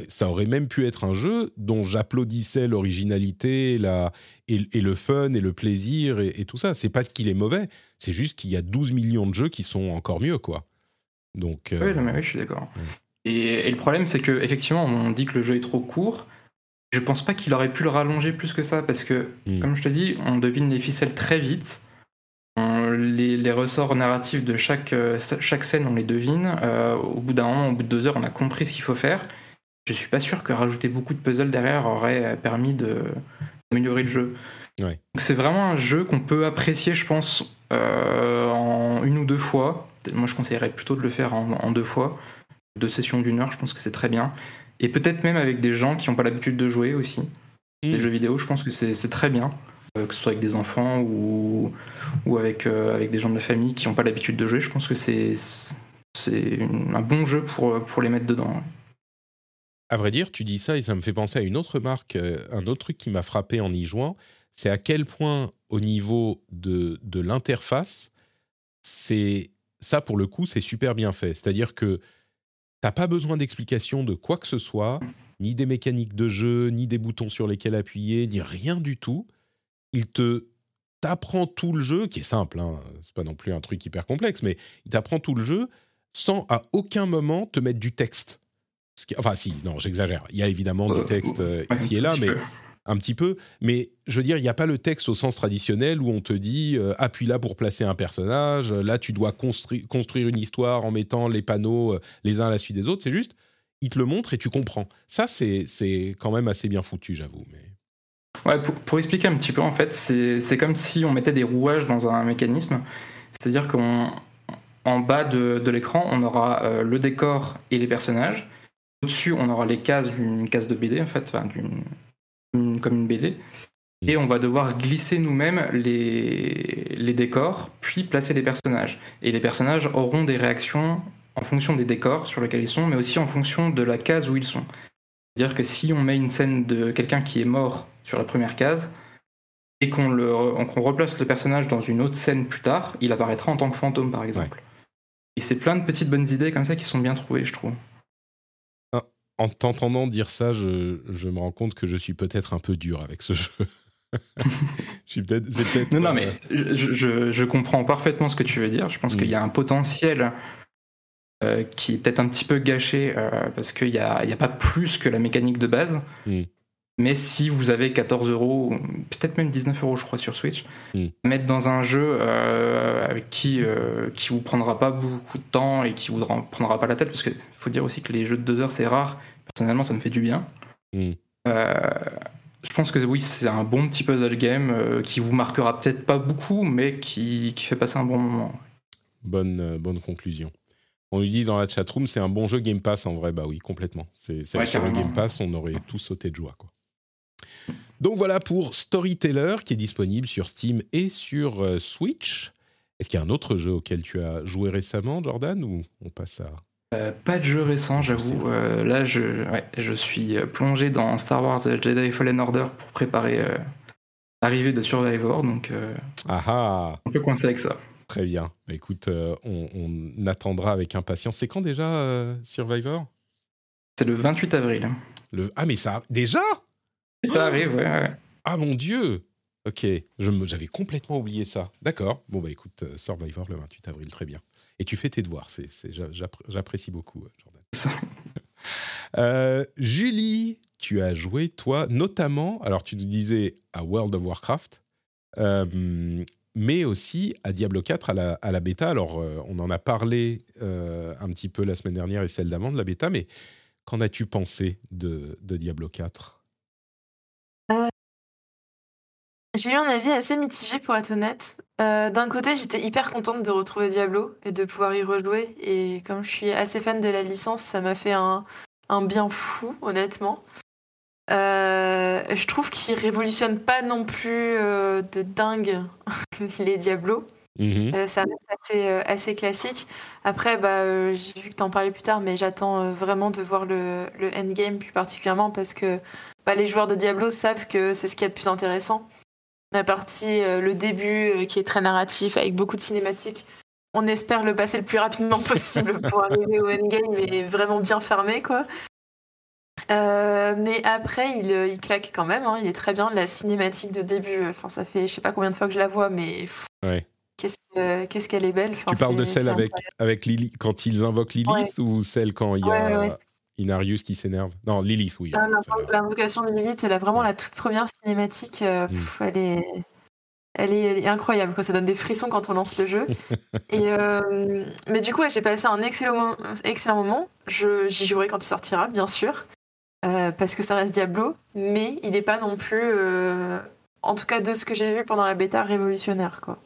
ça aurait même pu être un jeu dont j'applaudissais l'originalité la, et, le fun et le plaisir et, tout ça. C'est pas qu'il est mauvais, c'est juste qu'il y a 12 millions de jeux qui sont encore mieux, quoi. Donc, euh, oui, mais oui, je suis d'accord. Et, et, le problème, c'est que effectivement, on dit que le jeu est trop court. Je pense pas qu'il aurait pu le rallonger plus que ça parce que, hmm. comme je te dis, on devine les ficelles très vite. les, ressorts narratifs de chaque, euh, chaque scène, on les devine. Euh, au bout d'un moment, au bout de deux heures, on a compris ce qu'il faut faire. Je suis pas sûr que rajouter beaucoup de puzzles derrière aurait permis d'améliorer le jeu. C'est vraiment un jeu qu'on peut apprécier, je pense, euh, en une ou deux fois. Moi, je conseillerais plutôt de le faire en, en deux fois. Deux sessions d'une heure, je pense que c'est très bien. Et peut-être même avec des gens qui n'ont pas l'habitude de jouer aussi. Des mm. jeux vidéo, je pense que c'est très bien. Euh, que ce soit avec des enfants ou, ou avec, euh, avec des gens de la famille qui n'ont pas l'habitude de jouer, je pense que c'est un bon jeu pour, pour les mettre dedans. À vrai dire, tu dis ça et ça me fait penser à une autre marque, euh, un autre truc qui m'a frappé en y jouant, c'est à quel point au niveau de, de l'interface, c'est ça pour le coup, c'est super bien fait. C'est-à-dire que T'as pas besoin d'explication de quoi que ce soit, ni des mécaniques de jeu, ni des boutons sur lesquels appuyer, ni rien du tout. Il te t'apprend tout le jeu, qui est simple, hein, c'est pas non plus un truc hyper complexe, mais il t'apprend tout le jeu sans à aucun moment te mettre du texte. enfin, si, non, j'exagère. Il y a évidemment du euh, texte euh, ici et là, mais un petit peu, mais je veux dire, il n'y a pas le texte au sens traditionnel où on te dit euh, appuie là pour placer un personnage, là tu dois construire une histoire en mettant les panneaux euh, les uns à la suite des autres. C'est juste, il te le montre et tu comprends. Ça, c'est quand même assez bien foutu, j'avoue. Mais... Ouais, pour, expliquer un petit peu, en fait, c'est comme si on mettait des rouages dans un mécanisme. C'est-à-dire qu'en bas de, l'écran, on aura euh, le décor et les personnages. Au-dessus, on aura les cases d'une case de BD, en fait, enfin, comme une BD. Et on va devoir glisser nous-mêmes les, les décors, puis placer les personnages. Et les personnages auront des réactions en fonction des décors sur lesquels ils sont, mais aussi en fonction de la case où ils sont. C'est-à-dire que si on met une scène de quelqu'un qui est mort sur la première case, et qu'on replace le personnage dans une autre scène plus tard, il apparaîtra en tant que fantôme, par exemple. Et c'est plein de petites bonnes idées comme ça qui sont bien trouvées, je trouve. En t'entendant dire ça, je, je, me rends compte que je suis peut-être un peu dur avec ce jeu. [laughs] je peut non, non, mais je, je, je, comprends parfaitement ce que tu veux dire. Je pense qu'il y a un potentiel euh, qui est peut-être un petit peu gâché euh, parce qu'il n'y a, y a, pas plus que la mécanique de base. Mm. Mais si vous avez 14 euros, peut-être même 19 euros, je crois, sur Switch, mm. mettre dans un jeu euh, avec qui euh, qui vous prendra pas beaucoup de temps et qui vous prendra pas la tête, parce qu'il faut dire aussi que les jeux de 2 heures c'est rare. Personnellement, ça me fait du bien. Mm. Euh, je pense que oui, c'est un bon petit puzzle game euh, qui vous marquera peut-être pas beaucoup, mais qui, qui, fait passer un bon moment. Bonne, bonne conclusion. On lui dit dans la chatroom, c'est un bon jeu Game Pass en vrai. Bah oui, complètement. C'est ouais, sur le Game Pass, on aurait tous sauté de joie. Quoi. Donc voilà pour Storyteller qui est disponible sur Steam et sur euh, Switch. Est-ce qu'il y a un autre jeu auquel tu as joué récemment, Jordan, ou on passe à... Euh, pas de jeu récent, j'avoue. Euh, là, je, ouais, je suis plongé dans Star Wars Jedi Fallen Order pour préparer l'arrivée de Survivor, donc ah ah. on peut coincer avec ça. Très bien. Écoute, on, on, attendra avec impatience. C'est quand déjà Survivor? C'est le 28 avril. Le... Ah mais ça déjà? Ça arrive, ouais. ouais. Ah mon dieu Ok, j'avais complètement oublié ça. D'accord. Bon bah écoute, Survivor le 28 avril, très bien. Et tu fais tes devoirs, c'est, j'apprécie beaucoup, Jordan. [laughs] euh, Julie, tu as joué, toi, notamment, alors tu nous disais à World of Warcraft, euh, mais aussi à Diablo 4 à la, à la bêta. Alors, euh, on en a parlé euh, un petit peu la semaine dernière et celle d'avant de la bêta, mais qu'en as-tu pensé de, de Diablo 4 j'ai eu un avis assez mitigé pour être honnête. Euh, D'un côté, j'étais hyper contente de retrouver Diablo et de pouvoir y rejouer. Et comme je suis assez fan de la licence, ça m'a fait un, un, bien fou, honnêtement. Euh, je trouve qu'il révolutionne pas non plus euh, de dingue [laughs] les Diablos. Mm -hmm. ça reste assez, assez, classique. Après, bah, j'ai vu que tu en parlais plus tard, mais j'attends vraiment de voir le, le, endgame plus particulièrement parce que bah, les joueurs de Diablo savent que c'est ce qui est le plus intéressant la partie, euh, le début euh, qui est très narratif avec beaucoup de cinématiques. On espère le passer le plus rapidement [laughs] possible pour arriver au endgame et vraiment bien fermé quoi. Euh, mais après, il, il, claque quand même. Hein. Il est très bien. La cinématique de début, enfin, ça fait je sais pas combien de fois que je la vois, mais ouais. qu'est-ce qu'elle est belle. Enfin, tu parles de celle avec, avec Lily, quand ils invoquent Lilith ouais. ou celle quand il y a. Ouais, Inarius qui s'énerve. Non, Lilith, oui. Ah, L'invocation de Lilith, elle a vraiment la toute première cinématique. Euh, pff, mm. elle, est, elle, est, elle, est, incroyable. Quoi. Ça donne des frissons quand on lance le jeu. [laughs] Et, euh, mais du coup, ouais, j'ai passé un excellent, excellent moment. J'y jouerai quand il sortira, bien sûr. Euh, parce que ça reste Diablo. Mais il n'est pas non plus, en tout cas de ce que j'ai vu pendant la bêta, révolutionnaire. Quoi.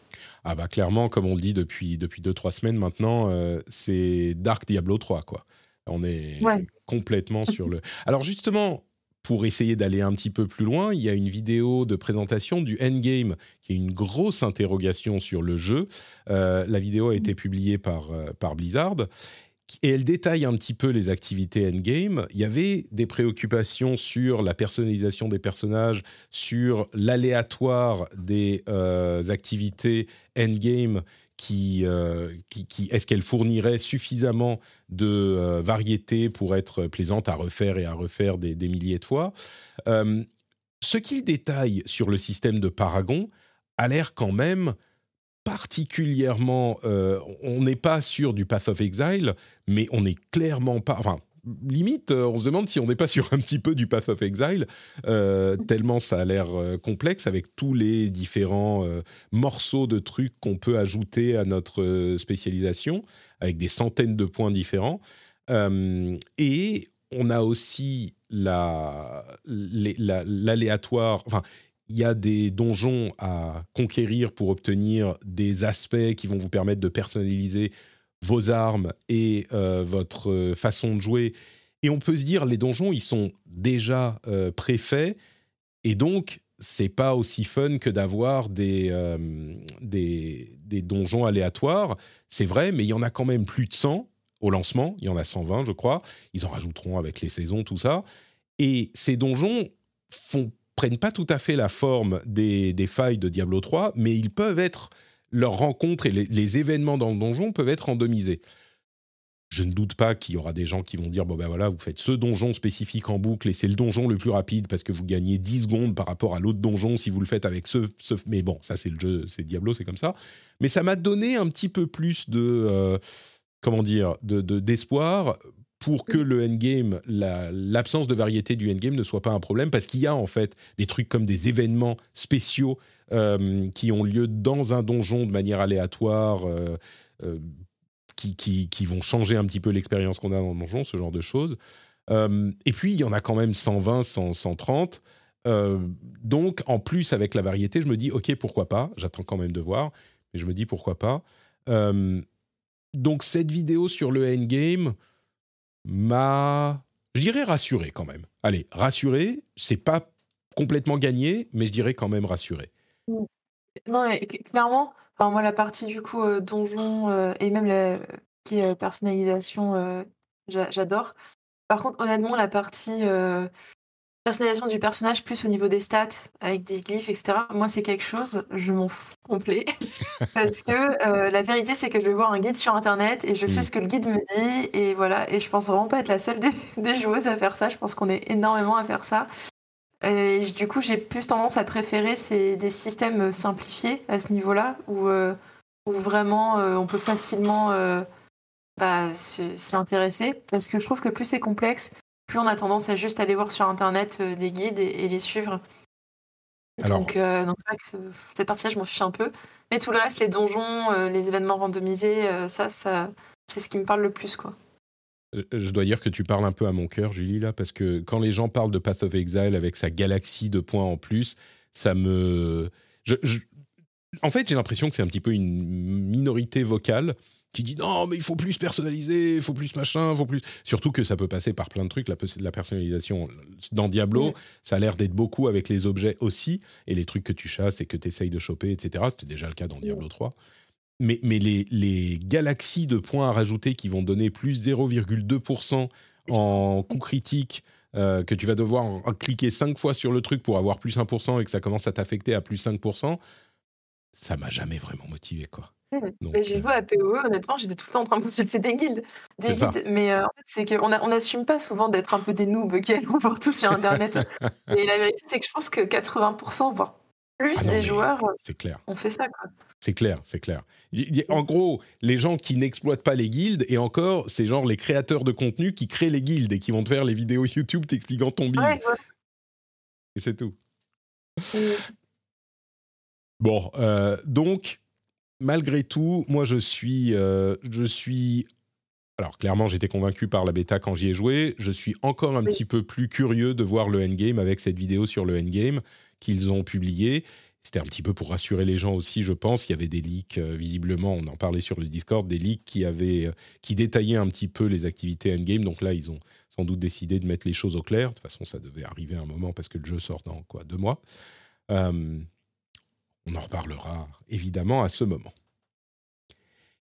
Ah bah clairement, comme on le dit depuis 2-3 depuis deux, semaines maintenant, c'est Dark Diablo 3, quoi. On est ouais. complètement sur le. [laughs] Alors justement, pour essayer d'aller un petit peu plus loin, il y a une vidéo de présentation du Endgame qui est une grosse interrogation sur le jeu. Euh, la vidéo a été publiée par, euh, par Blizzard. Et elle détaille un petit peu les activités endgame. Il y avait des préoccupations sur la personnalisation des personnages, sur l'aléatoire des euh, activités endgame qui, euh, qui, qui est-ce qu'elle fournirait suffisamment de euh, variété pour être plaisante à refaire et à refaire des, milliers de fois. Euh, ce qu'il détaille sur le système de Paragon a l'air quand même particulièrement. Euh, on n'est pas sûr du Path of Exile, mais on n'est clairement pas. Enfin, limite, on se demande si on n'est pas sur un petit peu du Path of Exile, euh, tellement ça a l'air euh, complexe avec tous les différents euh, morceaux de trucs qu'on peut ajouter à notre spécialisation, avec des centaines de points différents. et on a aussi l'aléatoire, la, enfin, il y a des donjons à conquérir pour obtenir des aspects qui vont vous permettre de personnaliser vos armes et euh, votre façon de jouer. Et on peut se dire, les donjons, ils sont déjà euh, préfaits, et donc c'est pas aussi fun que d'avoir des, euh, des, des, donjons aléatoires. C'est vrai, mais il y en a quand même plus de 100 au lancement. Il y en a 120, je crois. Ils en rajouteront avec les saisons, tout ça. Et ces donjons font, prennent pas tout à fait la forme des, des failles de Diablo 3, mais ils peuvent être leurs rencontres et les, événements dans le donjon peuvent être randomisés. Je ne doute pas qu'il y aura des gens qui vont dire bon ben voilà, vous faites ce donjon spécifique en boucle et c'est le donjon le plus rapide parce que vous gagnez 10 secondes par rapport à l'autre donjon si vous le faites avec ce, mais bon, ça c'est le jeu, c'est Diablo, c'est comme ça. Mais ça m'a donné un petit peu plus de euh, comment dire, de d'espoir pour que le endgame, l'absence de variété du endgame ne soit pas un problème, parce qu'il y a en fait des trucs comme des événements spéciaux qui ont lieu dans un donjon de manière aléatoire, euh, euh, qui, qui, vont changer un petit peu l'expérience qu'on a dans le donjon, ce genre de choses. et puis, il y en a quand même 120, 130. donc, en plus, avec la variété, je me dis, OK, pourquoi pas? J'attends quand même de voir, mais je me dis, pourquoi pas? Donc, cette vidéo sur le endgame m'a, je dirais, rassuré quand même. Allez, rassuré, c'est pas complètement gagné, mais je dirais quand même rassuré. Mmh. Non, clairement, enfin, moi, la partie du coup euh, donjon euh, et même la qui est euh, personnalisation, j'adore. Par contre, honnêtement, la partie Personnalisation du personnage plus au niveau des stats, avec des glyphes, etc. Moi, c'est quelque chose, je m'en fous [laughs] complet. Parce que euh, la vérité, c'est que je vais voir un guide sur Internet et je fais mm. ce que le guide me dit. Et voilà. Et je pense vraiment pas être la seule des, [laughs] joueuses à faire ça. Je pense qu'on est énormément à faire ça. Et du coup, j'ai plus tendance à préférer ces, des systèmes simplifiés à ce niveau-là, où, euh, où vraiment euh, on peut facilement bah, s'y intéresser. Parce que je trouve que plus c'est complexe, plus on a tendance à juste aller voir sur Internet euh, des guides et, les suivre. donc, euh, donc cette partie-là, je m'en fiche un peu. Mais tout le reste, les donjons, euh, les événements randomisés, ça, ça c'est ce qui me parle le plus. quoi. Je dois dire que tu parles un peu à mon cœur, Julie, là, parce que quand les gens parlent de Path of Exile avec sa galaxie de points en plus, ça me... En fait, j'ai l'impression que c'est un petit peu une minorité vocale qui dit non mais il faut plus personnaliser, il faut plus machin, il faut plus. Surtout que ça peut passer par plein de trucs. La, la personnalisation dans Diablo, ça a l'air d'être beaucoup avec les objets aussi et les trucs que tu chasses et que tu essayes de choper, etc. C'était déjà le cas dans Diablo 3. Mais, mais les, les, galaxies de points à rajouter qui vont donner plus 0,2% en coup critique, euh, que tu vas devoir cliquer 5 fois sur le truc pour avoir plus 1% et que ça commence à t'affecter à plus 5%, ça m'a jamais vraiment motivé quoi. J'ai euh joué à PoE, honnêtement, j'étais tout le temps en train de consulter des guildes, des guides, mais euh, en fait, c'est qu'on on n'assume pas souvent d'être un peu des noobs qui [laughs] allons voir tout sur internet. [laughs] Et la vérité, c'est que je pense que 80% voire plus ah des joueurs, c'est clair. ont fait ça, quoi. C'est clair, c'est clair. en gros, les gens qui n'exploitent pas les guildes et encore, c'est genre les créateurs de contenu qui créent les guildes et qui vont te faire les vidéos [laughs] YouTube t'expliquant ton build et c'est tout. Bon, euh, donc malgré tout, moi, je suis, euh, je suis. Alors, clairement, j'étais convaincu par la bêta quand j'y ai joué. Je suis encore un petit peu plus curieux de voir le endgame avec cette vidéo sur le endgame qu'ils ont publiée. C'était un petit peu pour rassurer les gens aussi, je pense. Il y avait des leaks, euh, visiblement, on en parlait sur le Discord, des leaks qui, avaient, euh, qui détaillaient un petit peu les activités endgame. Donc là, ils ont sans doute décidé de mettre les choses au clair. De toute façon, ça devait arriver à un moment parce que le jeu sort dans quoi Deux mois. On en reparlera évidemment à ce moment.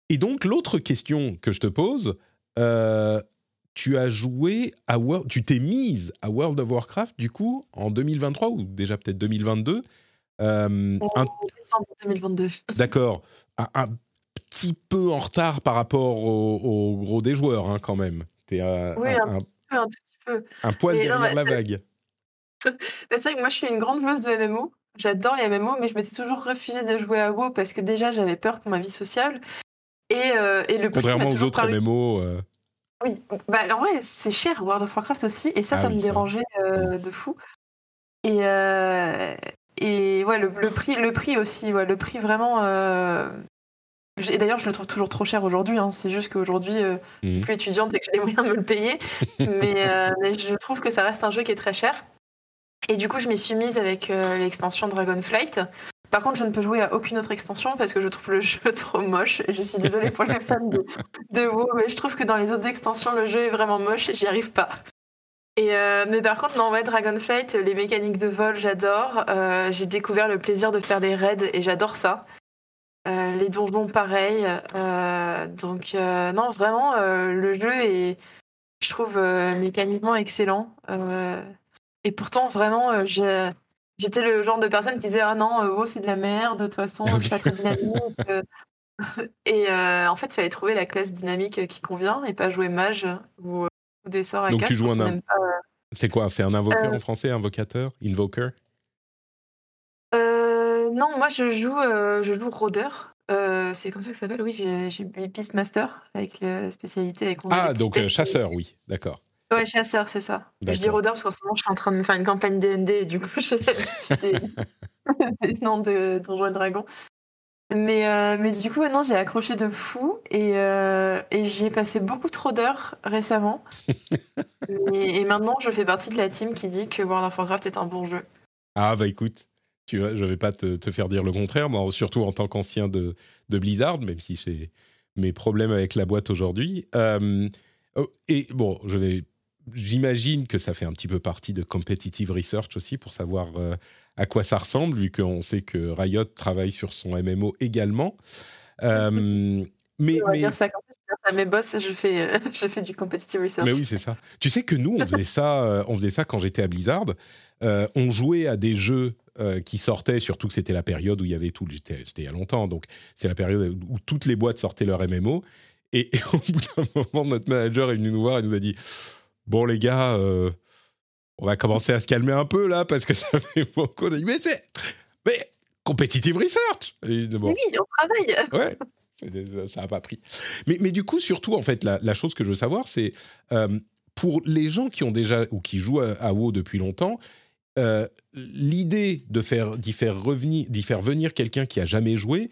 Et donc, l'autre question que je te pose, euh, tu as joué à World, tu t'es mise à World of Warcraft du coup en 2023 ou déjà peut-être 2022 euh, En décembre 2022. [laughs] D'accord. Un, petit peu en retard par rapport au, gros des joueurs hein, quand même. Es, euh, oui, un, un, tout petit peu. Un poil derrière la [laughs] vague. c'est vrai que moi je suis une grande joueuse de MMO. J'adore les MMO, mais je m'étais toujours refusé de jouer à WoW parce que déjà j'avais peur pour ma vie sociale. Et, euh, et le Contrairement aux autres MMO. Euh. Oui, bah, en vrai, c'est cher World of Warcraft aussi, et ça, ah ça me dérangeait euh, de fou. Et, et ouais, le, prix, le prix aussi, ouais, le prix vraiment. Et d'ailleurs, je le trouve toujours trop cher aujourd'hui. Hein. C'est juste qu'aujourd'hui, je suis mmh. plus étudiante et que j'ai les moyens de me le payer. mais, je trouve que ça reste un jeu qui est très cher. Et du coup, je m'y suis mise avec euh, l'extension Dragonflight. Par contre, je ne peux jouer à aucune autre extension parce que je trouve le jeu [laughs] trop moche. Je suis désolée pour les fans de, de WoW, mais je trouve que dans les autres extensions, le jeu est vraiment moche et j'y arrive pas. Et euh, mais par contre, non, ouais, Dragonflight, les mécaniques de vol, j'adore. Euh, j'ai découvert le plaisir de faire des raids et j'adore ça. les donjons, pareil. donc, non, vraiment, le jeu est, je trouve, mécaniquement excellent. Et pourtant, vraiment, euh, J'étais le genre de personne qui disait ah non, euh, oh c'est de la merde, de toute façon c'est pas très dynamique. Euh. [laughs] et euh, en fait, il fallait trouver la classe dynamique qui convient et pas jouer mage ou, des sorts à Donc casse tu joues un pas, C'est quoi C'est un invoqueur en français, invocateur, invoker? Non, moi je joue, je joue rôdeur. Euh, c'est comme ça que ça s'appelle? Oui, j'ai Beastmaster avec la spécialité avec Ah, donc euh, chasseur, oui, d'accord. Ouais, chasseur, c'est ça. Je dis rôdeur parce qu'en ce moment je suis en train de me faire une campagne D&D et du coup [laughs] j'ai des, [laughs] des noms de Donjons et Dragons. Mais, euh, mais du coup, maintenant j'ai accroché de fou et, euh, et j'y ai passé beaucoup trop d'heures récemment. [laughs] et, et maintenant je fais partie de la team qui dit que World of Warcraft est un bon jeu. Ah, bah écoute, tu vois, je vais pas te, te faire dire le contraire, moi, surtout en tant qu'ancien de, de Blizzard, même si j'ai mes problèmes avec la boîte aujourd'hui. Euh, oh, et bon, je vais. J'imagine que ça fait un petit peu partie de competitive research aussi pour savoir euh, à quoi ça ressemble, vu qu'on sait que Riot travaille sur son MMO également. Euh, mais, On va mais- dire ça quand je à mes boss, je fais, euh, [laughs] je fais du competitive research. Mais oui, c'est ça. Tu sais que nous, on faisait ça, on faisait ça quand j'étais à Blizzard. On jouait à des jeux qui sortaient, surtout que c'était la période où il y avait tout. C'était il y a longtemps, donc c'est la période où toutes les boîtes sortaient leur MMO. Et, [laughs] et au bout d'un moment, notre manager est venu nous voir et nous a dit Bon, les gars, euh, on va commencer à se calmer un peu là, parce que ça [laughs] fait beaucoup. Dit Mais c'est. Mais competitive research Bon, oui, on travaille. Ouais, ça n'a pas pris. Mais, mais du coup, surtout, en fait, la, la chose que je veux savoir, c'est euh, pour les gens qui ont déjà ou qui jouent à, à WoW depuis longtemps, euh, l'idée de faire d'y faire revenir, d'y faire venir quelqu'un qui a jamais joué,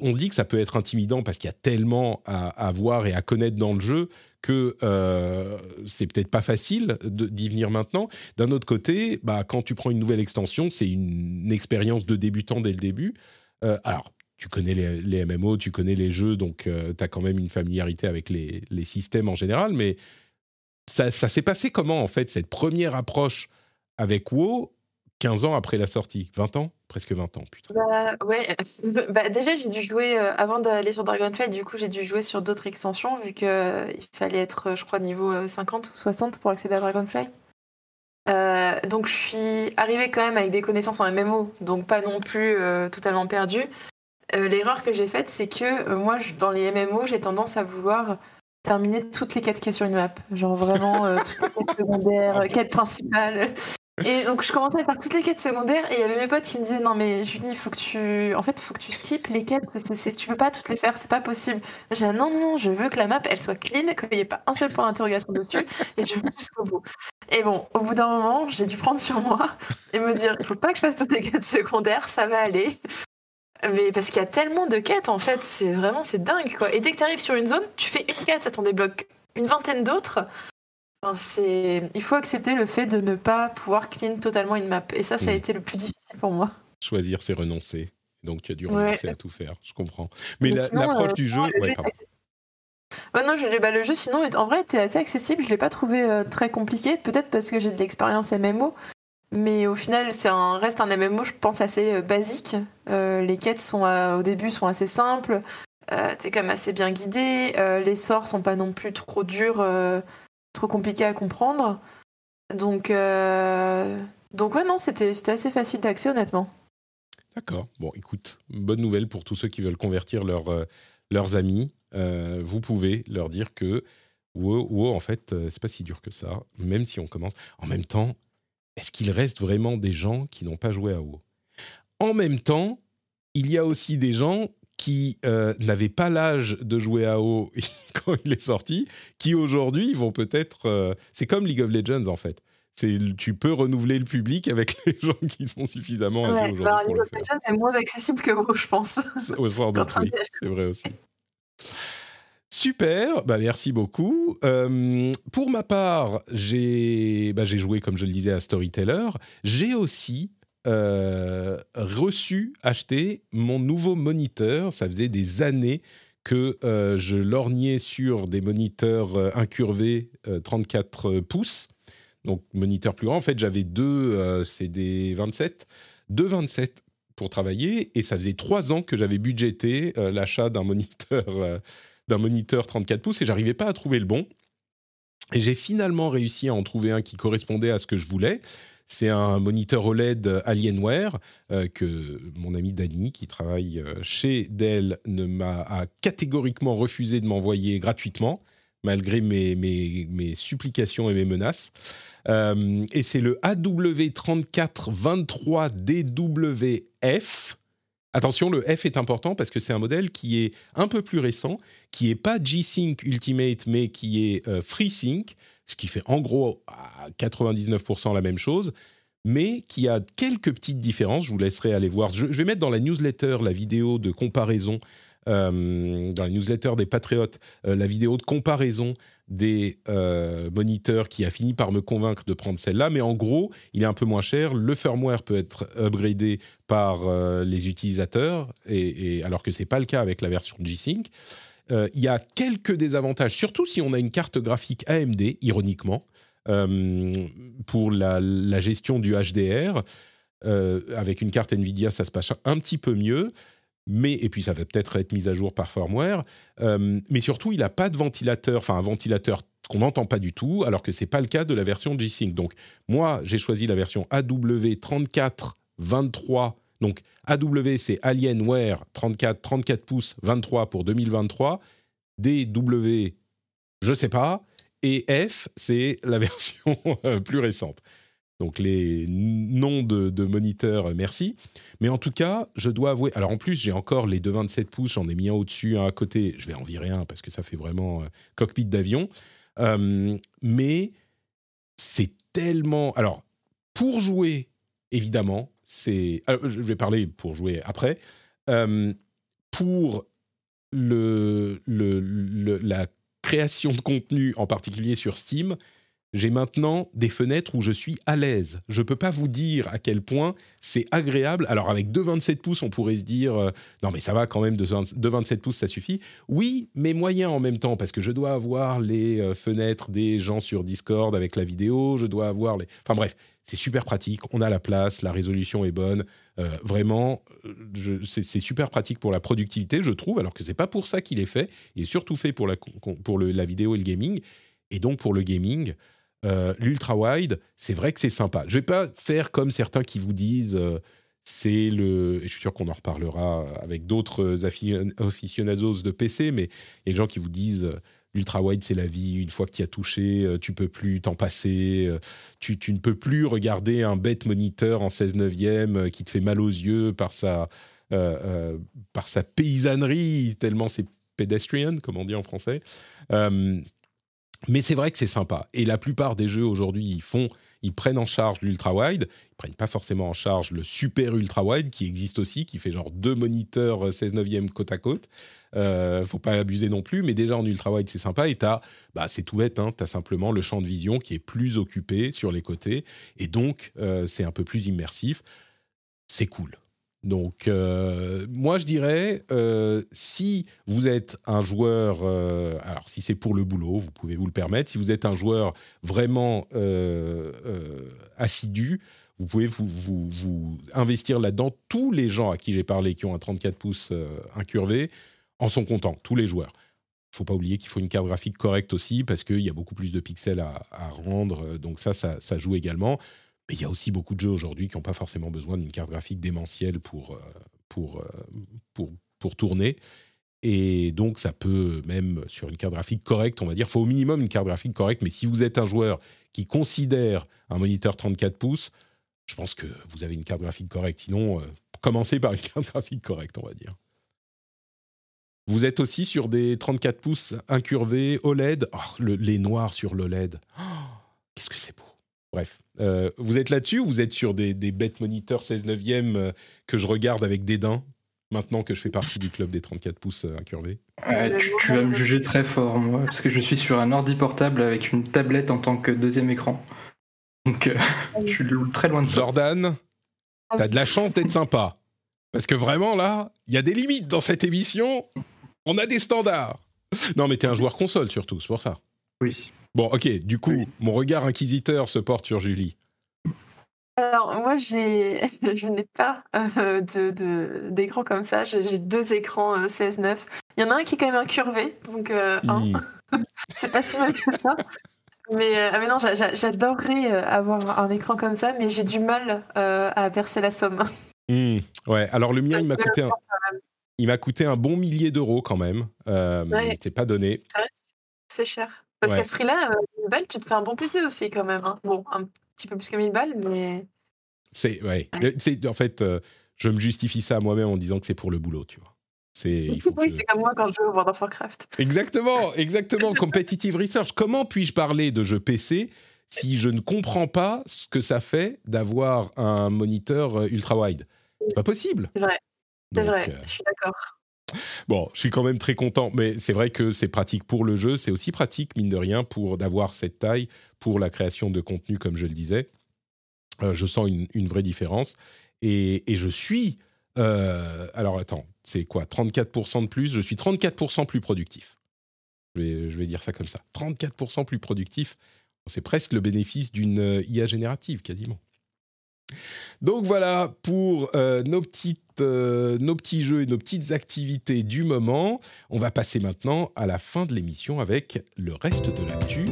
on se dit que ça peut être intimidant parce qu'il y a tellement à, voir et à connaître dans le jeu que euh, c'est peut-être pas facile d'y venir maintenant. D'un autre côté, bah, quand tu prends une nouvelle extension, c'est une, expérience de débutant dès le début. Euh, alors, tu connais les, MMO, tu connais les jeux, donc tu as quand même une familiarité avec les, les systèmes en général, mais ça, ça s'est passé comment en fait, cette première approche avec WoW 15 ans après la sortie? 20 ans? Presque 20 ans, putain. Bah, ouais. [laughs] Bah, déjà, j'ai dû jouer, euh, avant d'aller sur Dragonflight, du coup, j'ai dû jouer sur d'autres extensions, vu qu'il fallait être, euh, je crois, niveau euh, 50 ou 60 pour accéder à Dragonflight. Euh, donc, je suis arrivée quand même avec des connaissances en MMO, donc pas non plus euh, totalement perdue. Euh, L'erreur que j'ai faite, c'est que euh, moi, je- dans les MMO, j'ai tendance à vouloir terminer toutes les quêtes qu'il y a sur une map. Genre vraiment euh, toutes les quêtes secondaires, euh, quêtes principales. Et donc je commençais à faire toutes les quêtes secondaires et il y avait mes potes qui me disaient non mais Julie faut que tu en fait faut que tu skippes les quêtes tu peux pas toutes les faire c'est pas possible. J'ai non non non je veux que la map elle soit clean qu'il n'y ait pas un seul point d'interrogation dessus et je veux jusqu'au bout. Et bon au bout d'un moment j'ai dû prendre sur moi et me dire il faut pas que je fasse toutes les quêtes secondaires ça va aller. Mais parce qu'il y a tellement de quêtes en fait c'est vraiment c'est dingue quoi. Et dès que tu arrives sur une zone tu fais une quête ça t'en débloque une vingtaine d'autres Enfin. Il faut accepter le fait de ne pas pouvoir clean totalement une map. Et ça, ça a Mm. été le plus difficile pour moi. Choisir, c'est renoncer. Donc tu as dû Ouais. renoncer à tout faire, je comprends. Mais, Mais la- sinon, l'approche euh, du jeu... non, le ouais, jeu non, je, bah, le jeu, sinon, en vrai, était assez accessible. Je l'ai pas trouvé euh, très compliqué. Peut-être parce que j'ai de l'expérience MMO. Mais au final, c'est un, reste un MMO, je pense, assez euh, basique. Les quêtes sont, au début sont assez simples. Euh, T'es quand même assez bien guidé. Les sorts sont pas non plus trop durs, trop compliqués à comprendre. Donc, euh, donc ouais, non, c'était assez facile d'accès, honnêtement. D'accord. Bon, écoute, bonne nouvelle pour tous ceux qui veulent convertir leurs euh, leurs amis. Euh, vous pouvez leur dire que WoW, WoW, en fait, euh, c'est pas si dur que ça, même si on commence. En même temps, est-ce qu'il reste vraiment des gens qui n'ont pas joué à WoW? En même temps, il y a aussi des gens qui euh, n'avaient pas l'âge de jouer à WoW [laughs] quand il est sorti, qui aujourd'hui vont peut-être... euh, c'est comme League of Legends, en fait. C'est, tu peux renouveler le public avec [laughs] les gens qui sont suffisamment âgés Ouais, aujourd'hui bah, League le of. Legends, c'est moins accessible que WoW, je pense. Au sort [laughs] y est. c'est vrai aussi. Super, bah merci beaucoup. Euh, pour ma part, j'ai bah, j'ai joué, comme je le disais, à Storyteller. J'ai aussi euh, reçu, acheté mon nouveau moniteur. Ça faisait des années que euh, je lorgnais sur des moniteurs euh, incurvés euh, 34 pouces. Donc, moniteur plus grand. En fait, j'avais deux euh, CD 27, deux 27 pour travailler et ça faisait trois ans que j'avais budgété euh, l'achat d'un moniteur, euh, d'un moniteur 34 pouces et j'arrivais pas à trouver le bon. Et j'ai finalement réussi à en trouver un qui correspondait à ce que je voulais. C'est un moniteur OLED Alienware que mon ami Dany, qui travaille chez Dell, ne m'a catégoriquement refusé de m'envoyer gratuitement malgré mes, mes, supplications et mes menaces. Euh, et c'est le AW3423DWF. Attention, le F est important parce que c'est un modèle qui est un peu plus récent, qui n'est pas G-Sync Ultimate, mais qui est euh, FreeSync, ce qui fait en gros à 99% la même chose, mais qui a quelques petites différences. Je vous laisserai aller voir. je vais mettre dans la newsletter la vidéo de comparaison euh, dans la newsletter des Patriotes euh, la vidéo de comparaison des euh, moniteurs qui a fini par me convaincre de prendre celle-là. Mais en gros, il est un peu moins cher. Le firmware peut être upgradé par les utilisateurs, et, alors que ce n'est pas le cas avec la version G-Sync. Il y a quelques désavantages, surtout si on a une carte graphique AMD, ironiquement, pour la, gestion du HDR. avec une carte Nvidia, ça se passe un petit peu mieux mais et puis ça va peut-être être mis à jour par firmware, euh, mais surtout il n'a pas de ventilateur, enfin un ventilateur qu'on n'entend pas du tout, alors que c'est pas le cas de la version G-Sync. Donc moi j'ai choisi la version AW3423, donc AW c'est Alienware 34 34 pouces 23 pour 2023, DW je sais pas, et F c'est la [laughs] version euh, plus récente donc les noms de, moniteurs, euh, merci. Mais en tout cas, je dois avouer. Alors en plus, j'ai encore les deux 27 pouces, j'en ai mis un au-dessus, un à côté. Je vais en virer un parce que ça fait vraiment euh, cockpit d'avion. Mais c'est tellement. Alors, pour jouer, évidemment, c'est. je vais parler pour jouer après. pour le, le, la création de contenu, en particulier sur Steam, j'ai maintenant des fenêtres où je suis à l'aise. Je ne peux pas vous dire à quel point c'est agréable. Alors avec 2,27 pouces, on pourrait se dire euh, non mais ça va quand même, 2,27 pouces ça suffit. Oui, mais moyen en même temps parce que je dois avoir les euh, fenêtres des gens sur Discord avec la vidéo, je dois avoir les... Enfin bref, c'est super pratique, on a la place, la résolution est bonne. Euh, vraiment, c'est super pratique pour la productivité, je trouve, alors que c'est pas pour ça qu'il est fait. Il est surtout fait pour la, pour la vidéo et le gaming. Et donc pour le gaming, euh, l'ultra wide, c'est vrai que c'est sympa. Je vais pas faire comme certains qui vous disent euh, c'est le. Je suis sûr qu'on en reparlera avec d'autres aficionados de PC, mais il y a des gens qui vous disent euh, l'ultra wide c'est la vie. Une fois que tu as touché, tu peux plus t'en passer. Tu, ne peux plus regarder un bête moniteur en 16 neuvième qui te fait mal aux yeux par sa par sa paysannerie tellement c'est pedestrian comme on dit en français. Mais c'est vrai que c'est sympa. Et la plupart des jeux aujourd'hui, ils font, ils prennent en charge l'ultra wide. Ils prennent pas forcément en charge le super ultra wide qui existe aussi, qui fait genre deux moniteurs 16 euh, neuvième côte à côte. Euh, faut pas abuser non plus, mais déjà en ultra wide c'est sympa. Et t'as, bah c'est tout bête, hein, as simplement le champ de vision qui est plus occupé sur les côtés, et donc euh, c'est un peu plus immersif. C'est cool. Donc, euh, moi, je dirais, euh, si vous êtes un joueur, euh, alors si c'est pour le boulot, vous pouvez vous le permettre. Si vous êtes un joueur vraiment assidu, vous pouvez vous, investir là-dedans. Tous les gens à qui j'ai parlé qui ont un 34 pouces incurvé en sont contents, tous les joueurs. Il ne faut pas oublier qu'il faut une carte graphique correcte aussi parce qu'il y a beaucoup plus de pixels à, rendre. Donc ça, ça joue également. Mais il y a aussi beaucoup de jeux aujourd'hui qui n'ont pas forcément besoin d'une carte graphique démentielle pour, euh, pour, euh, pour, pour tourner. Et donc, ça peut, même sur une carte graphique correcte, on va dire, il faut au minimum une carte graphique correcte. Mais si vous êtes un joueur qui considère un moniteur 34 pouces, je pense que vous avez une carte graphique correcte. Sinon, euh, commencez par une [laughs] carte graphique correcte, on va dire. Vous êtes aussi sur des 34 pouces incurvés OLED. Oh, les noirs sur l'OLED. Oh, Qu'est-ce que c'est beau. Bref, euh, vous êtes là-dessus ou vous êtes sur des, bêtes moniteurs 16 neuvième euh, que je regarde avec dédain maintenant que je fais partie du club des 34 pouces euh, incurvés? Tu, vas me juger très fort, moi, parce que je suis sur un ordi portable avec une tablette en tant que deuxième écran. Donc, je suis très loin de ça. Jordan, t'as de la chance d'être sympa. Parce que vraiment, là, il y a des limites dans cette émission. On a des standards. Non, mais t'es un joueur console surtout, c'est pour ça. Oui. Bon, ok, du coup, mon regard inquisiteur se porte sur Julie. Alors moi j'ai, [laughs] je n'ai pas euh, de, d'écran comme ça. J'ai, deux écrans 16-9. Euh, Il y en a un qui est quand même incurvé, donc euh, un. Hmm. [laughs] c'est pas si mal que ça. Mais, euh, ah, mais non, j'a- j'a- j'adorerais euh, avoir un écran comme ça, mais j'ai du mal euh, à verser la somme. [laughs] Hmm, ouais, alors le mien, il m'a coûté un, il coûté un bon millier d'euros quand même. Euh, Ouais. C'est pas donné. Ça reste- C'est cher. Parce Ouais. qu'à ce prix-là, euh, 1000 balles, tu te fais un bon PC aussi quand même. hein. Bon, un petit peu plus que 1000 balles, mais C'est ouais. Ouais. Le- C'est en fait, euh, je me justifie ça moi-même en disant que c'est pour le boulot, tu vois. C'est [laughs] il faut oui, je- c'est comme moi quand je joue au World of Warcraft. Exactement, [laughs] exactement. Competitive research. Comment puis-je parler de jeux PC si je ne comprends pas ce que ça fait d'avoir un moniteur euh, ultra wide C'est pas possible. C'est vrai, c'est vrai, euh, je suis d'accord. Bon, je suis quand même très content, mais c'est vrai que c'est pratique pour le jeu, c'est aussi pratique, mine de rien, pour d'avoir cette taille pour la création de contenu, comme je le disais. Euh, je sens une, vraie différence. Et, et je suis... euh, alors attends, c'est quoi 34% de plus? Je suis 34% plus productif. Je vais, je vais dire ça comme ça. 34% plus productif. C'est presque le bénéfice d'une euh, IA générative, quasiment. Donc voilà pour euh, nos, petites, euh, nos petits jeux et nos petites activités du moment. On va passer maintenant à la fin de l'émission avec le reste de l'actu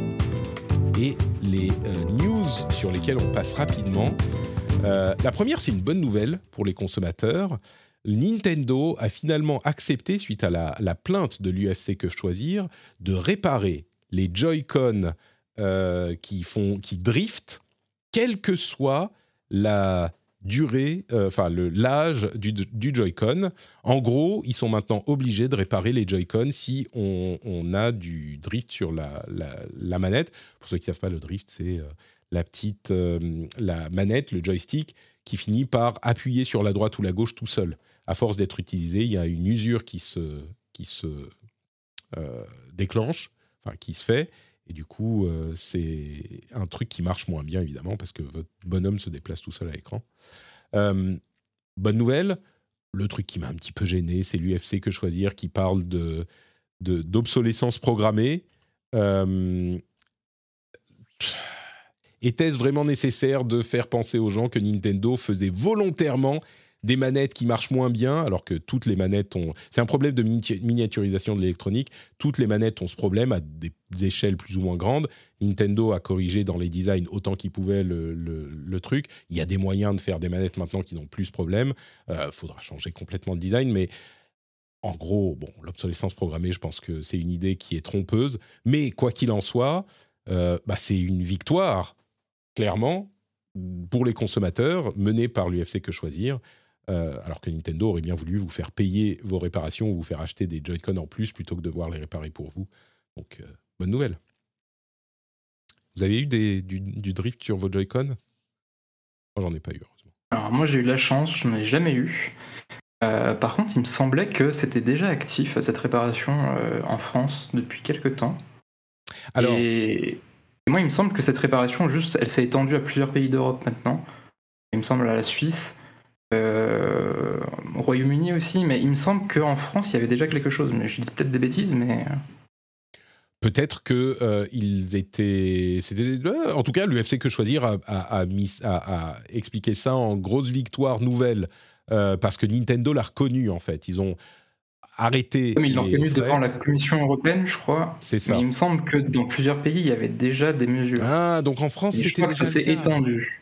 et les euh, news sur lesquelles on passe rapidement. La première, c'est une bonne nouvelle pour les consommateurs. Nintendo a finalement accepté, suite à la, la plainte de l'UFC Que Choisir, de réparer les Joy-Con qui, font, qui driftent, quelle que soit la durée, euh, enfin le l'âge du, du Joy-Con. En gros, ils sont maintenant obligés de réparer les Joy-Con si on, on a du drift sur la, la, la manette. Pour ceux qui ne savent pas, le drift, c'est euh, la petite euh, la manette, le joystick, qui finit par appuyer sur la droite ou la gauche tout seul. À force d'être utilisé, il y a une usure qui se, qui se euh, déclenche, enfin qui se fait, et du coup, euh, c'est un truc qui marche moins bien, évidemment, parce que votre bonhomme se déplace tout seul à l'écran. Euh, bonne nouvelle, le truc qui m'a un petit peu gêné, c'est l'UFC Que Choisir qui parle de, d'obsolescence programmée. Euh, était-ce vraiment nécessaire de faire penser aux gens que Nintendo faisait volontairement des manettes qui marchent moins bien, alors que toutes les manettes ont... C'est un problème de mini- miniaturisation de l'électronique. Toutes les manettes ont ce problème à des échelles plus ou moins grandes. Nintendo a corrigé dans les designs autant qu'il pouvait le, truc. Il y a des moyens de faire des manettes maintenant qui n'ont plus ce problème. Il faudra changer complètement le design, mais en gros, bon, l'obsolescence programmée, je pense que c'est une idée qui est trompeuse. Mais quoi qu'il en soit, euh, bah, c'est une victoire, clairement, pour les consommateurs, menée par l'UFC Que Choisir. Euh, alors que Nintendo aurait bien voulu vous faire payer vos réparations ou vous faire acheter des Joy-Con en plus plutôt que de devoir les réparer pour vous. Donc, euh, bonne nouvelle. Vous avez eu des, du, du drift sur vos Joy-Con? Moi, j'en ai pas eu, heureusement. Alors moi j'ai eu la chance, je n'en ai jamais eu. Euh, par contre, il me semblait que c'était déjà actif cette réparation en France depuis quelques temps. Alors, Et... et moi, il me semble que cette réparation, juste, elle s'est étendue à plusieurs pays d'Europe maintenant. Il me semble à la Suisse, au Royaume-Uni aussi, mais il me semble qu'en France, il y avait déjà quelque chose. Mais je dis peut-être des bêtises, mais peut-être que euh, ils étaient, c'était, euh, en tout cas, l'UFC que choisir a, a- a mis, a, expliqué ça en grosse victoire nouvelle euh, parce que Nintendo l'a reconnu en fait. Ils ont arrêté. comme ils l'ont reconnu devant la Commission européenne, je crois. C'est ça. Mais il me semble que dans plusieurs pays, il y avait déjà des mesures. Ah, donc en France, Et je c'était crois que ça s'est étendu.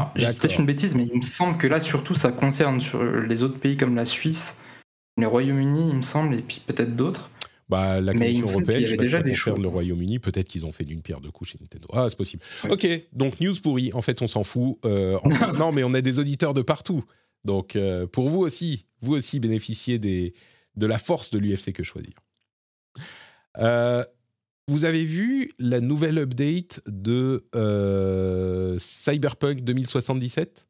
Ah, J'ai peut-être une bêtise, mais il me semble que là, surtout, ça concerne sur les autres pays comme la Suisse, le Royaume-Uni, il me semble, et puis peut-être d'autres. Bah, la Commission européenne, je sais pas si ça concerne le Royaume-Uni, peut-être qu'ils ont fait d'une pierre deux coups chez Nintendo. Ah, c'est possible. Ouais. Ok, donc news pourrie. En fait, on s'en fout. Euh, en- [laughs] non, mais on a des auditeurs de partout. Donc, euh, pour vous aussi, vous aussi bénéficiez des, de la force de l'UFC que choisir. Euh, vous avez vu la nouvelle update de euh, Cyberpunk 2077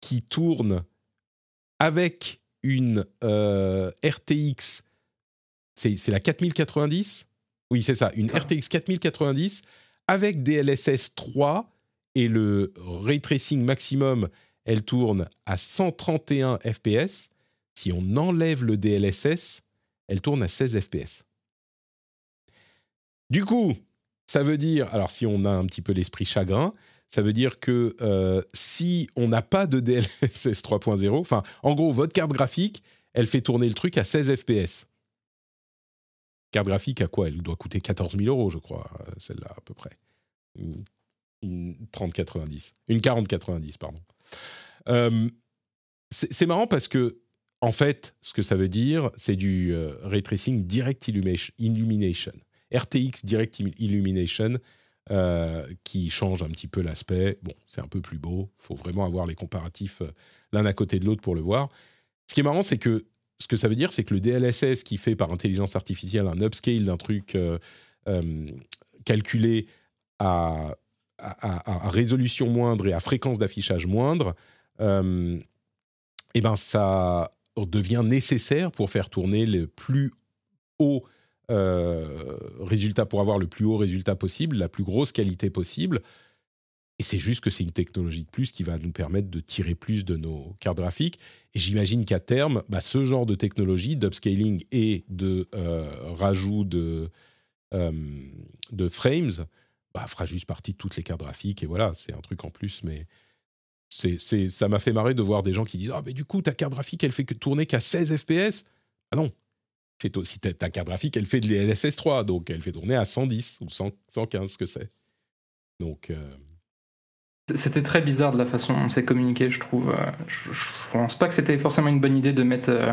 qui tourne avec une euh, RTX, c'est la 4090 Oui, c'est ça, une. RTX 4090 avec DLSS 3 et le ray tracing maximum, elle tourne à 131 FPS. Si on enlève le DLSS, elle tourne à 16 FPS. Du coup, ça veut dire, alors si on a un petit peu l'esprit chagrin, ça veut dire que euh, si on n'a pas de DLSS 3.0, enfin, en gros, votre carte graphique, elle fait tourner le truc à 16 FPS. Carte graphique à quoi? Elle doit coûter 14 000 euros, je crois, celle-là à peu près. Une, une 3090, une 4090, pardon. c'est marrant parce que en fait, ce que ça veut dire, c'est du ray tracing direct illumination. RTX Direct Illumination, euh, qui change un petit peu l'aspect. Bon, c'est un peu plus beau. Il faut vraiment avoir les comparatifs euh, l'un à côté de l'autre pour le voir. Ce qui est marrant, c'est que ce que ça veut dire, c'est que le DLSS qui fait par intelligence artificielle un upscale d'un truc euh, calculé à, résolution moindre et à fréquence d'affichage moindre, et eh ben ça devient nécessaire pour faire tourner le plus haut euh, résultat pour avoir le plus haut résultat possible, la plus grosse qualité possible. Et c'est juste que c'est une technologie de plus qui va nous permettre de tirer plus de nos cartes graphiques. Et j'imagine qu'à terme, bah, ce genre de technologie d'upscaling et de euh, rajout de, euh, de frames bah, fera juste partie de toutes les cartes graphiques. Et voilà, c'est un truc en plus. Mais c'est, ça m'a fait marrer de voir des gens qui disent Ah, mais du coup, ta carte graphique, elle fait que tourner qu'à 16 FPS. Ah non, fait aussi ta carte graphique, elle fait de l'LSS 3, donc elle fait tourner à 110 ou 115, ce que c'est. Donc. Euh, c'était très bizarre de la façon dont on s'est communiqué, je trouve. Euh, je, je, pense pas que c'était forcément une bonne idée de mettre euh,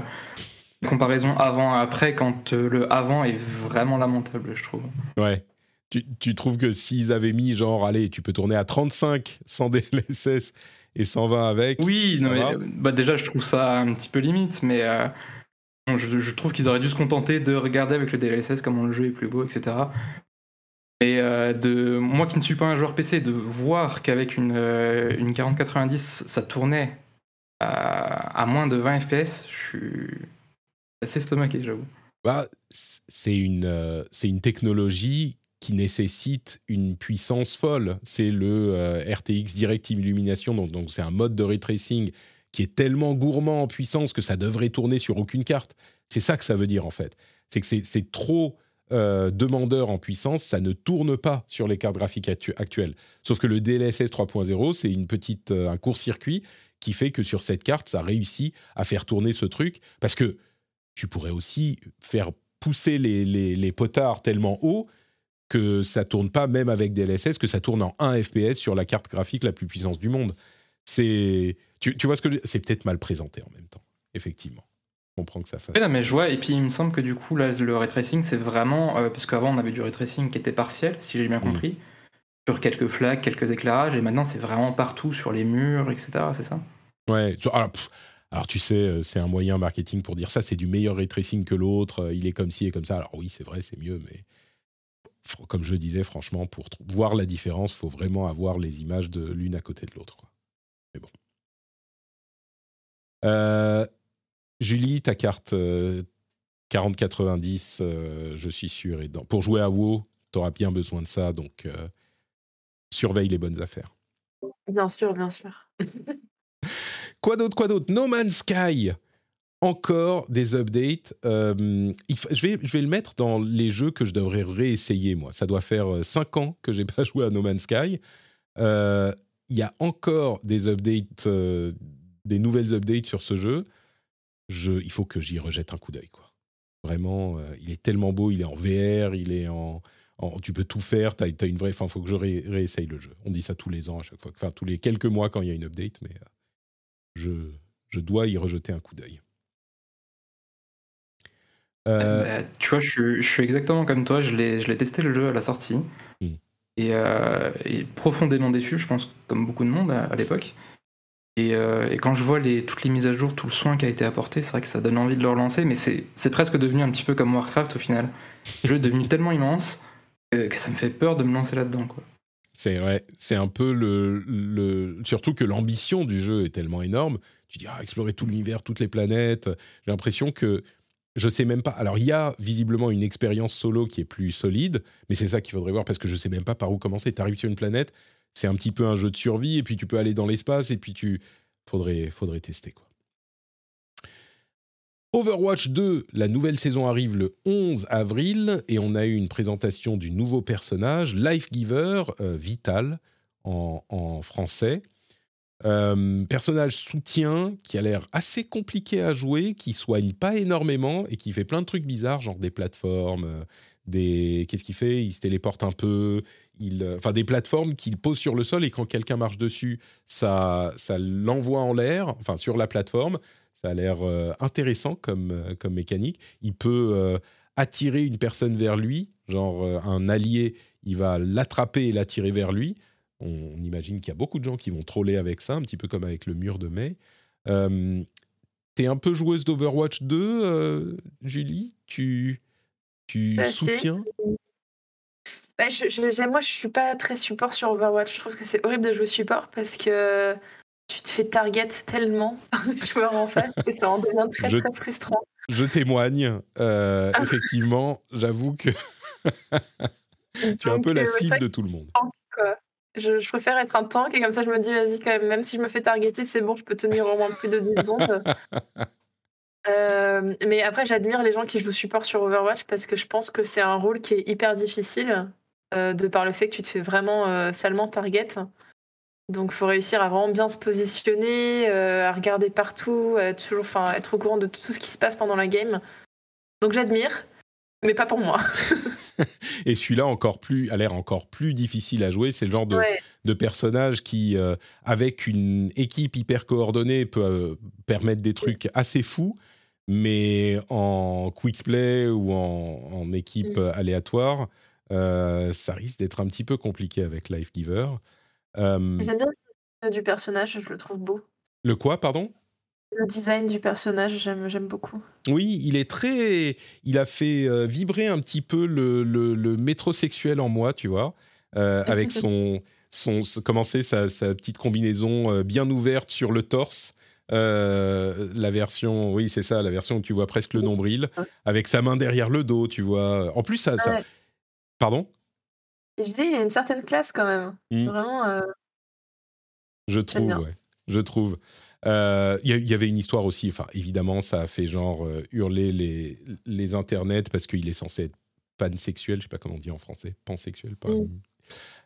une comparaison avant après quand le avant est vraiment lamentable, je trouve. Ouais. Tu, tu trouves que s'ils avaient mis genre, allez, tu peux tourner à 35 sans [laughs] DLSS et 120 avec Oui, non, mais, bah déjà, je trouve ça un petit peu limite, mais je, trouve qu'ils auraient dû se contenter de regarder avec le DLSS comment le jeu est plus beau, etc. Et euh, de moi qui ne suis pas un joueur PC, de voir qu'avec une, euh, une 4090 ça tournait à, moins de 20 FPS, je suis assez estomaqué, j'avoue. Bah, c'est une, euh, une technologie qui nécessite une puissance folle. C'est le RTX Direct Illumination, donc, c'est un mode de ray qui est tellement gourmand en puissance que ça devrait tourner sur aucune carte. C'est ça que ça veut dire en fait. C'est que c'est trop euh, demandeur en puissance, ça ne tourne pas sur les cartes graphiques actuelles. Sauf que le DLSS 3.0, c'est une petite euh, un court-circuit qui fait que sur cette carte, ça réussit à faire tourner ce truc. Parce que tu pourrais aussi faire pousser les, les, potards tellement haut que ça tourne pas même avec DLSS, que ça tourne en 1 FPS sur la carte graphique la plus puissante du monde. C'est tu, vois ce que c'est peut-être mal présenté en même temps, effectivement. Je comprends que ça fasse. Oui, mais je vois, et puis il me semble que du coup, là, le ray tracing, c'est vraiment. Euh, parce qu'avant, on avait du ray tracing qui était partiel, si j'ai bien mm. compris, sur quelques flaques, quelques éclairages, et maintenant, c'est vraiment partout, sur les murs, etc., c'est ça? Ouais, alors, alors, tu sais, euh, c'est un moyen marketing pour dire ça, c'est du meilleur ray tracing que l'autre, euh, il est comme ci et comme ça. Alors oui, c'est vrai, c'est mieux, mais comme je disais, franchement, pour voir la différence, il faut vraiment avoir les images de l'une à côté de l'autre. Euh, Julie, ta carte 4090, euh, euh, je suis sûr, et pour jouer à WoW, tu auras bien besoin de ça, donc surveille les bonnes affaires. Bien sûr, bien sûr. [laughs] quoi d'autre, quoi d'autre? No Man's Sky encore des updates. je, vais, je vais le mettre dans les jeux que je devrais réessayer, moi. Ça doit faire 5 ans que j'ai pas [laughs] joué à No Man's Sky. Il y a encore des updates des nouvelles updates sur ce jeu, je, il faut que j'y rejette un coup d'œil. Quoi. Vraiment, euh, il est tellement beau, il est en VR, il est en, tu peux tout faire, tu as, une vraie... Enfin, il faut que je réessaye le jeu. On dit ça tous les ans à chaque fois, enfin tous les quelques mois quand il y a une update, mais euh, je, je dois y rejeter un coup d'œil. Euh, bah, tu vois, je, je, suis exactement comme toi, je l'ai testé le jeu à la sortie. Hmm. Et, et, profondément déçu, je pense, comme beaucoup de monde à l'époque. Euh, et, quand je vois les, toutes les mises à jour, tout le soin qui a été apporté, c'est vrai que ça donne envie de le relancer, mais c'est presque devenu un petit peu comme Warcraft au final. Le jeu est devenu tellement immense que, ça me fait peur de me lancer là-dedans. C'est vrai, c'est un peu le, le... Surtout que l'ambition du jeu est tellement énorme. Tu dis, ah, explorer tout l'univers, toutes les planètes. J'ai l'impression que je sais même pas. Alors, il y a visiblement une expérience solo qui est plus solide, mais c'est ça qu'il faudrait voir parce que je sais même pas par où commencer. Tu arrives sur une planète, c'est un petit peu un jeu de survie, et puis tu peux aller dans l'espace, et puis tu. Faudrait, faudrait tester, quoi. Overwatch 2, la nouvelle saison arrive le 11 avril et on a eu une présentation du nouveau personnage, Life Giver, euh, Vital en, français. Euh, personnage soutien qui a l'air assez compliqué à jouer, qui soigne pas énormément et qui fait plein de trucs bizarres, genre des plateformes, euh, des qu'est-ce qu'il fait? Il se téléporte un peu, il, euh, enfin des plateformes qu'il pose sur le sol et quand quelqu'un marche dessus, ça, ça l'envoie en l'air, enfin sur la plateforme. Ça a l'air intéressant comme comme mécanique. Il peut attirer une personne vers lui, genre un allié, il va l'attraper et l'attirer vers lui. On, imagine qu'il y a beaucoup de gens qui vont troller avec ça, un petit peu comme avec le mur de mai. Euh, T'es un peu joueuse d'Overwatch 2, euh, Julie? Tu, tu bah, soutiens? Bah, je, Moi, je suis pas très support sur Overwatch. Je trouve que c'est horrible de jouer support parce que tu te fais target tellement par les joueurs en face que ça en devient très très frustrant. Je témoigne. Euh, ah. effectivement, j'avoue que [laughs] tu es un peu la euh, cible de tout le monde. Je, préfère être un tank et comme ça je me dis vas-y quand même, même si je me fais targeter, c'est bon, je peux tenir au moins plus de 10 secondes. [laughs] Euh, mais après j'admire les gens qui jouent support sur Overwatch parce que je pense que c'est un rôle qui est hyper difficile de par le fait que tu te fais vraiment euh, salement target. Donc il faut réussir à vraiment bien se positionner, à regarder partout, à toujours, enfin, être au courant de tout ce qui se passe pendant la game. Donc j'admire, mais pas pour moi. [laughs] et celui-là encore plus a l'air encore plus difficile à jouer. C'est le genre de, personnage qui, euh, avec une équipe hyper coordonnée, peut euh, permettre des trucs assez fous, mais en quick play ou en, équipe mm. aléatoire, euh, ça risque d'être un petit peu compliqué avec Life Giver. J'aime bien le du personnage, je le trouve beau. Le quoi, pardon? Le design du personnage, j'aime beaucoup. Oui, il est très. Il a fait euh, vibrer un petit peu le, le, métrosexuel en moi, tu vois, euh, avec [laughs] son. son commencer sa, sa, petite combinaison euh, bien ouverte sur le torse. la version, oui, c'est ça, la version où tu vois presque le nombril, avec sa main derrière le dos, tu vois. En plus, ça. ça... Pardon? Je disais, il y a une certaine classe quand même. Mmh. Vraiment. Je trouve, ouais. Je trouve. Euh, il y, avait une histoire aussi, enfin évidemment ça a fait genre euh, hurler les, les internets parce qu'il est censé être pansexuel, je sais pas comment on dit en français, pansexuel, pas. Mm.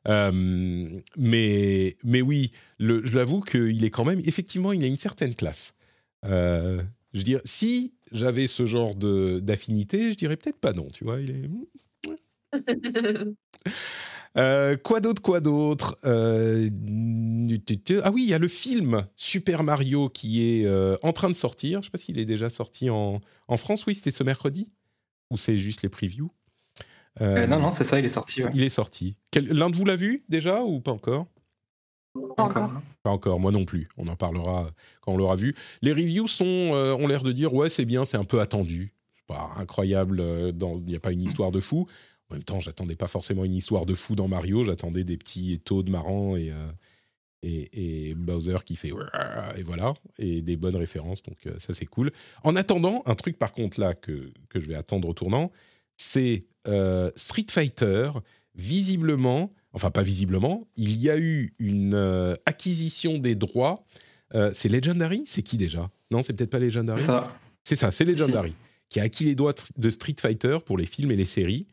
Euh, mais, mais oui, le, je l'avoue qu'il est quand même, effectivement, il a une certaine classe. je veux dire, si j'avais ce genre d'affinité, je dirais peut-être pas non, tu vois. Il est. [laughs] Euh, quoi d'autre, quoi d'autre euh, Ah oui, il y a le film Super Mario qui est euh, en train de sortir. Je ne sais pas s'il est déjà sorti en, en France. Oui, c'était ce mercredi Ou c'est juste les previews? Non, non, c'est ça, il est sorti. Il est sorti. L'un de vous l'a vu déjà ou pas encore? Pas encore. Pas encore, moi non plus. On en parlera quand on l'aura vu. Les reviews sont, ont l'air de dire ouais, c'est bien, c'est un peu attendu. Pas incroyable, il n'y a pas une histoire de fou. En même temps, j'attendais pas forcément une histoire de fou dans Mario, j'attendais des petits taux de marrant et, euh, et, Bowser qui fait et voilà, et des bonnes références, donc euh, ça c'est cool. En attendant, un truc par contre là que, que je vais attendre au tournant, c'est euh, Street Fighter, visiblement, enfin pas visiblement, il y a eu une acquisition des droits. c'est Legendary? C'est qui déjà? Non, c'est peut-être pas Legendary? C'est ça, c'est Legendary. Qui a acquis les droits de Street Fighter pour les films et les séries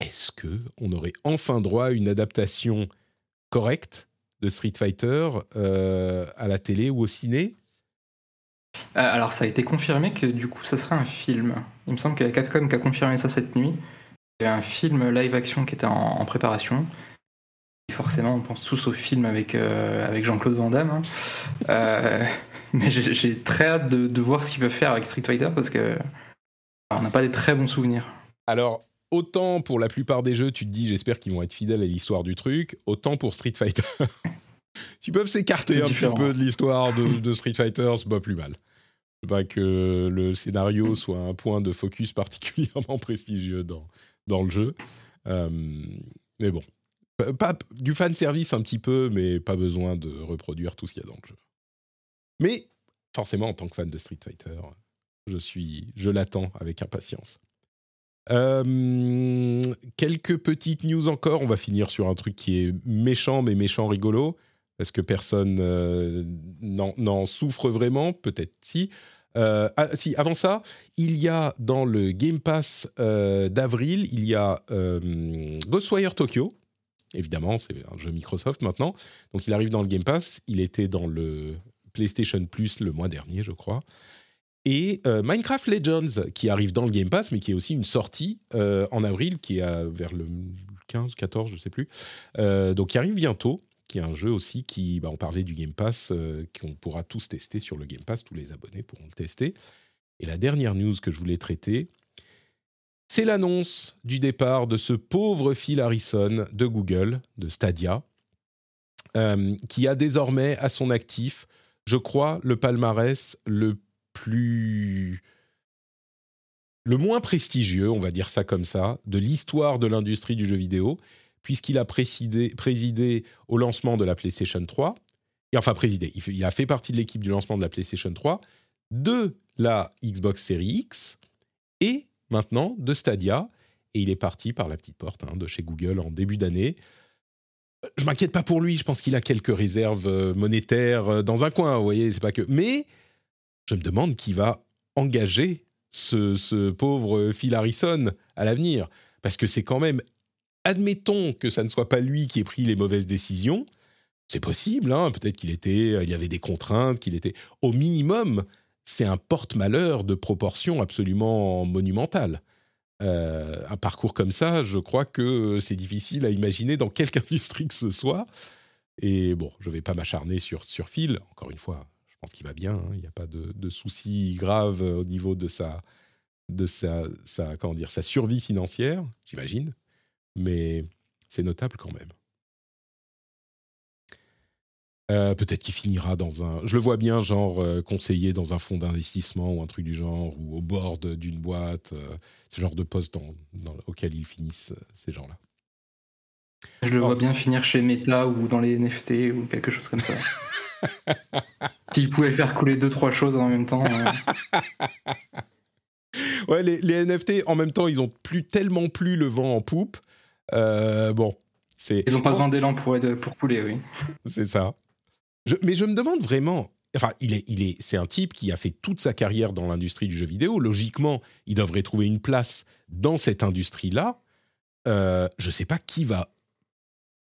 est-ce que on aurait enfin droit à une adaptation correcte de Street Fighter euh, à la télé ou au ciné? Euh, Alors ça a été confirmé que du coup ça serait un film. Il me semble qu'il y a Capcom qui a confirmé ça cette nuit. Il y a un film live action qui était en, préparation. Et forcément on pense tous au film avec, euh, avec Jean-Claude Van Damme. Hein. [laughs] mais j'ai très hâte de, de voir ce qu'il veut faire avec Street Fighter parce que on n'a pas des très bons souvenirs. Alors, autant pour la plupart des jeux, tu te dis j'espère qu'ils vont être fidèles à l'histoire du truc, autant pour Street Fighter. [laughs] Ils peuvent s'écarter un petit peu de l'histoire de, Street Fighter, c'est pas plus mal. veux pas que le scénario soit un point de focus particulièrement [laughs] prestigieux dans, dans le jeu. Euh, mais bon, pas, du fan service un petit peu, mais pas besoin de reproduire tout ce qu'il y a dans le jeu. Mais forcément, en tant que fan de Street Fighter, je suis, je l'attends avec impatience. Euh, quelques petites news encore. On va finir sur un truc qui est méchant, mais méchant rigolo, parce que personne euh, n'en souffre vraiment. Peut-être si. Euh, ah, si, avant ça, il y a dans le Game Pass d'avril, il y a Ghostwire Tokyo évidemment, c'est un jeu Microsoft maintenant. Donc il arrive dans le Game Pass. Il était dans le PlayStation Plus le mois dernier, je crois. Et euh, Minecraft Legends, qui arrive dans le Game Pass, mais qui est aussi une sortie euh, en avril, qui est vers le 15, 14, je ne sais plus. Euh, donc qui arrive bientôt, qui est un jeu aussi qui, bah, on parlait du Game Pass, qu'on pourra tous tester sur le Game Pass, tous les abonnés pourront le tester. Et la dernière news que je voulais traiter, c'est l'annonce du départ de ce pauvre Phil Harrison de Google, de Stadia, qui a désormais à son actif, je crois, le palmarès le plus le moins prestigieux, on va dire ça comme ça, de l'histoire de l'industrie du jeu vidéo, puisqu'il a présidé, présidé, au lancement de la PlayStation 3, et enfin présidé, il, a fait partie de l'équipe du lancement de la PlayStation 3, de la Xbox Series X, et maintenant de Stadia, et il est parti par la petite porte hein, de chez Google en début d'année. Je m'inquiète pas pour lui, je pense qu'il a quelques réserves euh, monétaires euh, dans un coin, vous voyez, c'est pas que... Mais je me demande qui va engager ce, pauvre Phil Harrison à l'avenir. Parce que c'est quand même, admettons que ça ne soit pas lui qui ait pris les mauvaises décisions, c'est possible, hein, peut-être qu'il était, il y avait des contraintes, qu'il était, au minimum, c'est un porte-malheur de proportions absolument monumentales. Euh, un parcours comme ça, je crois que c'est difficile à imaginer dans quelque [laughs] industrie que ce soit. Et bon, je ne vais pas m'acharner sur, sur Phil, encore une fois, pense qu'il va bien. Hein. Il n'y a pas de, soucis graves au niveau de sa, de sa, sa, comment dire, sa survie financière, j'imagine. Mais c'est notable quand même. Euh, peut-être qu'il finira dans un. Je le vois bien, genre euh, conseiller dans un fonds d'investissement ou un truc du genre, ou au bord d'une boîte. Euh, ce genre de poste dans, auquel ils finissent, ces gens-là. Je le vois bien finir chez Meta ou dans les NFT ou quelque chose comme ça. [laughs] S'il pouvait faire couler deux, trois choses en même temps. Euh. [laughs] ouais, les, NFT, en même temps, ils ont plus tellement plus le vent en poupe. Euh, bon, c'est. Ils n'ont pas besoin d'élan pour, pour couler, oui. [laughs] C'est ça. mais je me demande vraiment. Enfin, il est, il est, c'est un type qui a fait toute sa carrière dans l'industrie du jeu vidéo. Logiquement, il devrait trouver une place dans cette industrie-là. Euh, je ne sais pas qui va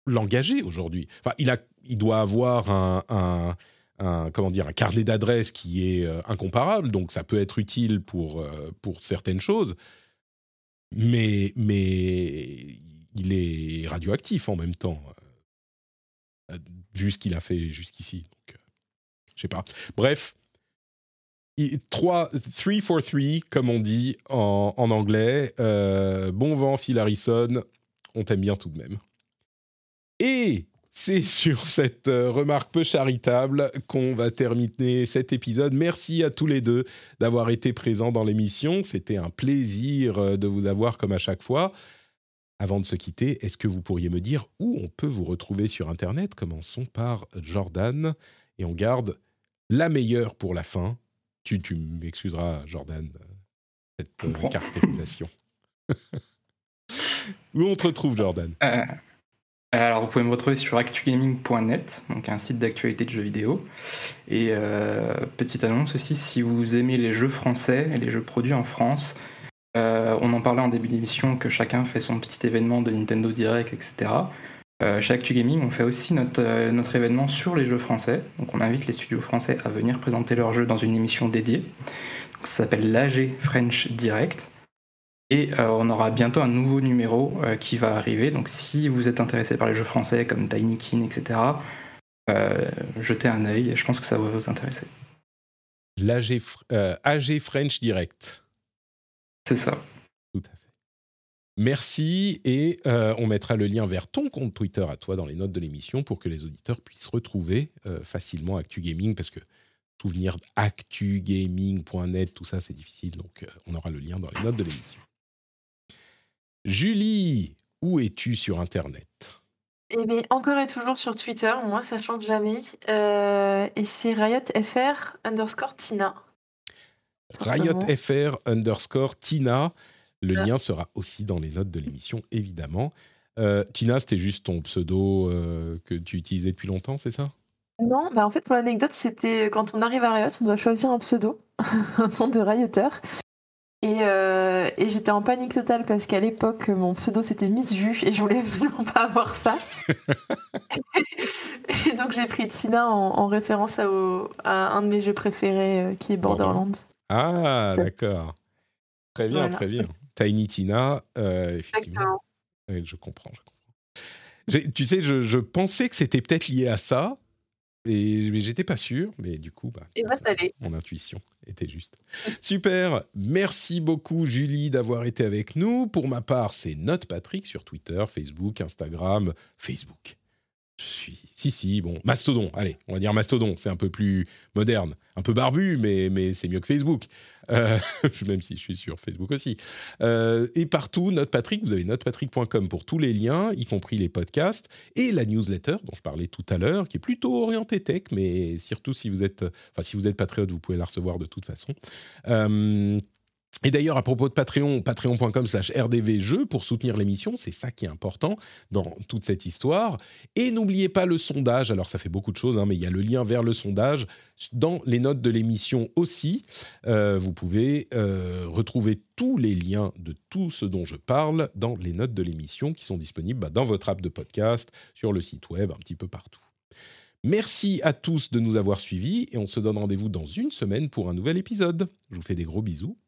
l'engager aujourd'hui. Enfin, il, a, il doit avoir un, comment dire, un carnet d'adresses qui est euh, incomparable, donc ça peut être utile pour, euh, pour certaines choses, mais, mais il est radioactif en même temps, euh, ce qu'il a fait jusqu'ici. Donc, je sais pas. Bref, 3, 3 for 3, comme on dit en, en anglais. bon vent, Phil Harrison. On t'aime bien tout de même. Et c'est sur cette euh, remarque peu charitable qu'on va terminer cet épisode. Merci à tous les deux d'avoir été présents dans l'émission. C'était un plaisir euh, de vous avoir comme à chaque fois. Avant de se quitter, est-ce que vous pourriez me dire où on peut vous retrouver sur Internet? Commençons par Jordan et on garde la meilleure pour la fin. Tu, tu m'excuseras, Jordan, cette euh, caractérisation. [laughs] où on te retrouve, Jordan? Alors, vous pouvez me retrouver sur actugaming.net, donc un site d'actualité de jeux vidéo. Et euh, petite annonce aussi, si vous aimez les jeux français et les jeux produits en France, euh, on en parlait en début d'émission que chacun fait son petit événement de Nintendo Direct, etc. Euh, chez ActuGaming, on fait aussi notre, notre événement sur les jeux français. Donc, on invite les studios français à venir présenter leurs jeux dans une émission dédiée. ça s'appelle l'AG French Direct. Et euh, on aura bientôt un nouveau numéro euh, qui va arriver. Donc si vous êtes intéressé par les jeux français comme Tiny Kin, etc., euh, jetez un œil. Je pense que ça va vous intéresser. L'AG AG French Direct. C'est ça. Tout à fait. Merci et on mettra le lien vers ton compte Twitter à toi dans les notes de l'émission pour que les auditeurs puissent retrouver facilement Actu Gaming parce que souvenir actugaming.net, tout ça c'est difficile donc on aura le lien dans les notes de l'émission. Julie, où es-tu sur Internet? Eh bien, encore et toujours sur Twitter, moi ça change jamais. Euh, et c'est RiotFR underscore Tina. RiotFR underscore Tina. Le ah. lien sera aussi dans les notes de l'émission, évidemment. Euh, Tina, c'était juste ton pseudo euh, que tu utilisais depuis longtemps, c'est ça? Non, bah en fait, pour l'anecdote, c'était quand on arrive à Riot, on doit choisir un pseudo, [laughs] un nom de Rioteur. Et, euh, et j'étais en panique totale parce qu'à l'époque, mon pseudo c'était Miss Vue et je voulais absolument pas avoir ça. [laughs] et donc j'ai pris Tina en, en référence à, au- à un de mes jeux préférés euh, qui est Borderlands. Ah, d'accord. Très bien, Voilà. très bien. Tiny Tina, euh, effectivement. Je comprends, je comprends. J'ai- Tu sais, je, je pensais que c'était peut-être lié à ça, et, mais j'étais pas sûr. Mais du coup, bah, Et bah ça l'est. mon intuition était juste. Super, merci beaucoup Julie d'avoir été avec nous. Pour ma part, c'est Note Patrick sur Twitter, Facebook, Instagram, Facebook. Je suis, si si, bon, Mastodon. Allez, on va dire Mastodon. C'est un peu plus moderne, un peu barbu, mais mais c'est mieux que Facebook. Euh, [laughs] même si je suis sur Facebook aussi. Euh, et partout, Note Patrick. Vous avez notepatrick.com pour tous les liens, y compris les podcasts et la newsletter dont je parlais tout à l'heure, qui est plutôt orientée tech, mais surtout si vous êtes, enfin si vous êtes patriote, vous pouvez la recevoir de toute façon. Euh, et d'ailleurs, à propos de Patreon, patreon.com slash rdvjeux pour soutenir l'émission, c'est ça qui est important dans toute cette histoire. Et n'oubliez pas le sondage, alors ça fait beaucoup de choses, hein, mais il y a le lien vers le sondage dans les notes de l'émission aussi. Euh, vous pouvez euh, retrouver tous les liens de tout ce dont je parle dans les notes de l'émission qui sont disponibles bah, dans votre app de podcast, sur le site web, un petit peu partout. Merci à tous de nous avoir suivis et on se donne rendez-vous dans une semaine pour un nouvel épisode. Je vous fais des gros bisous.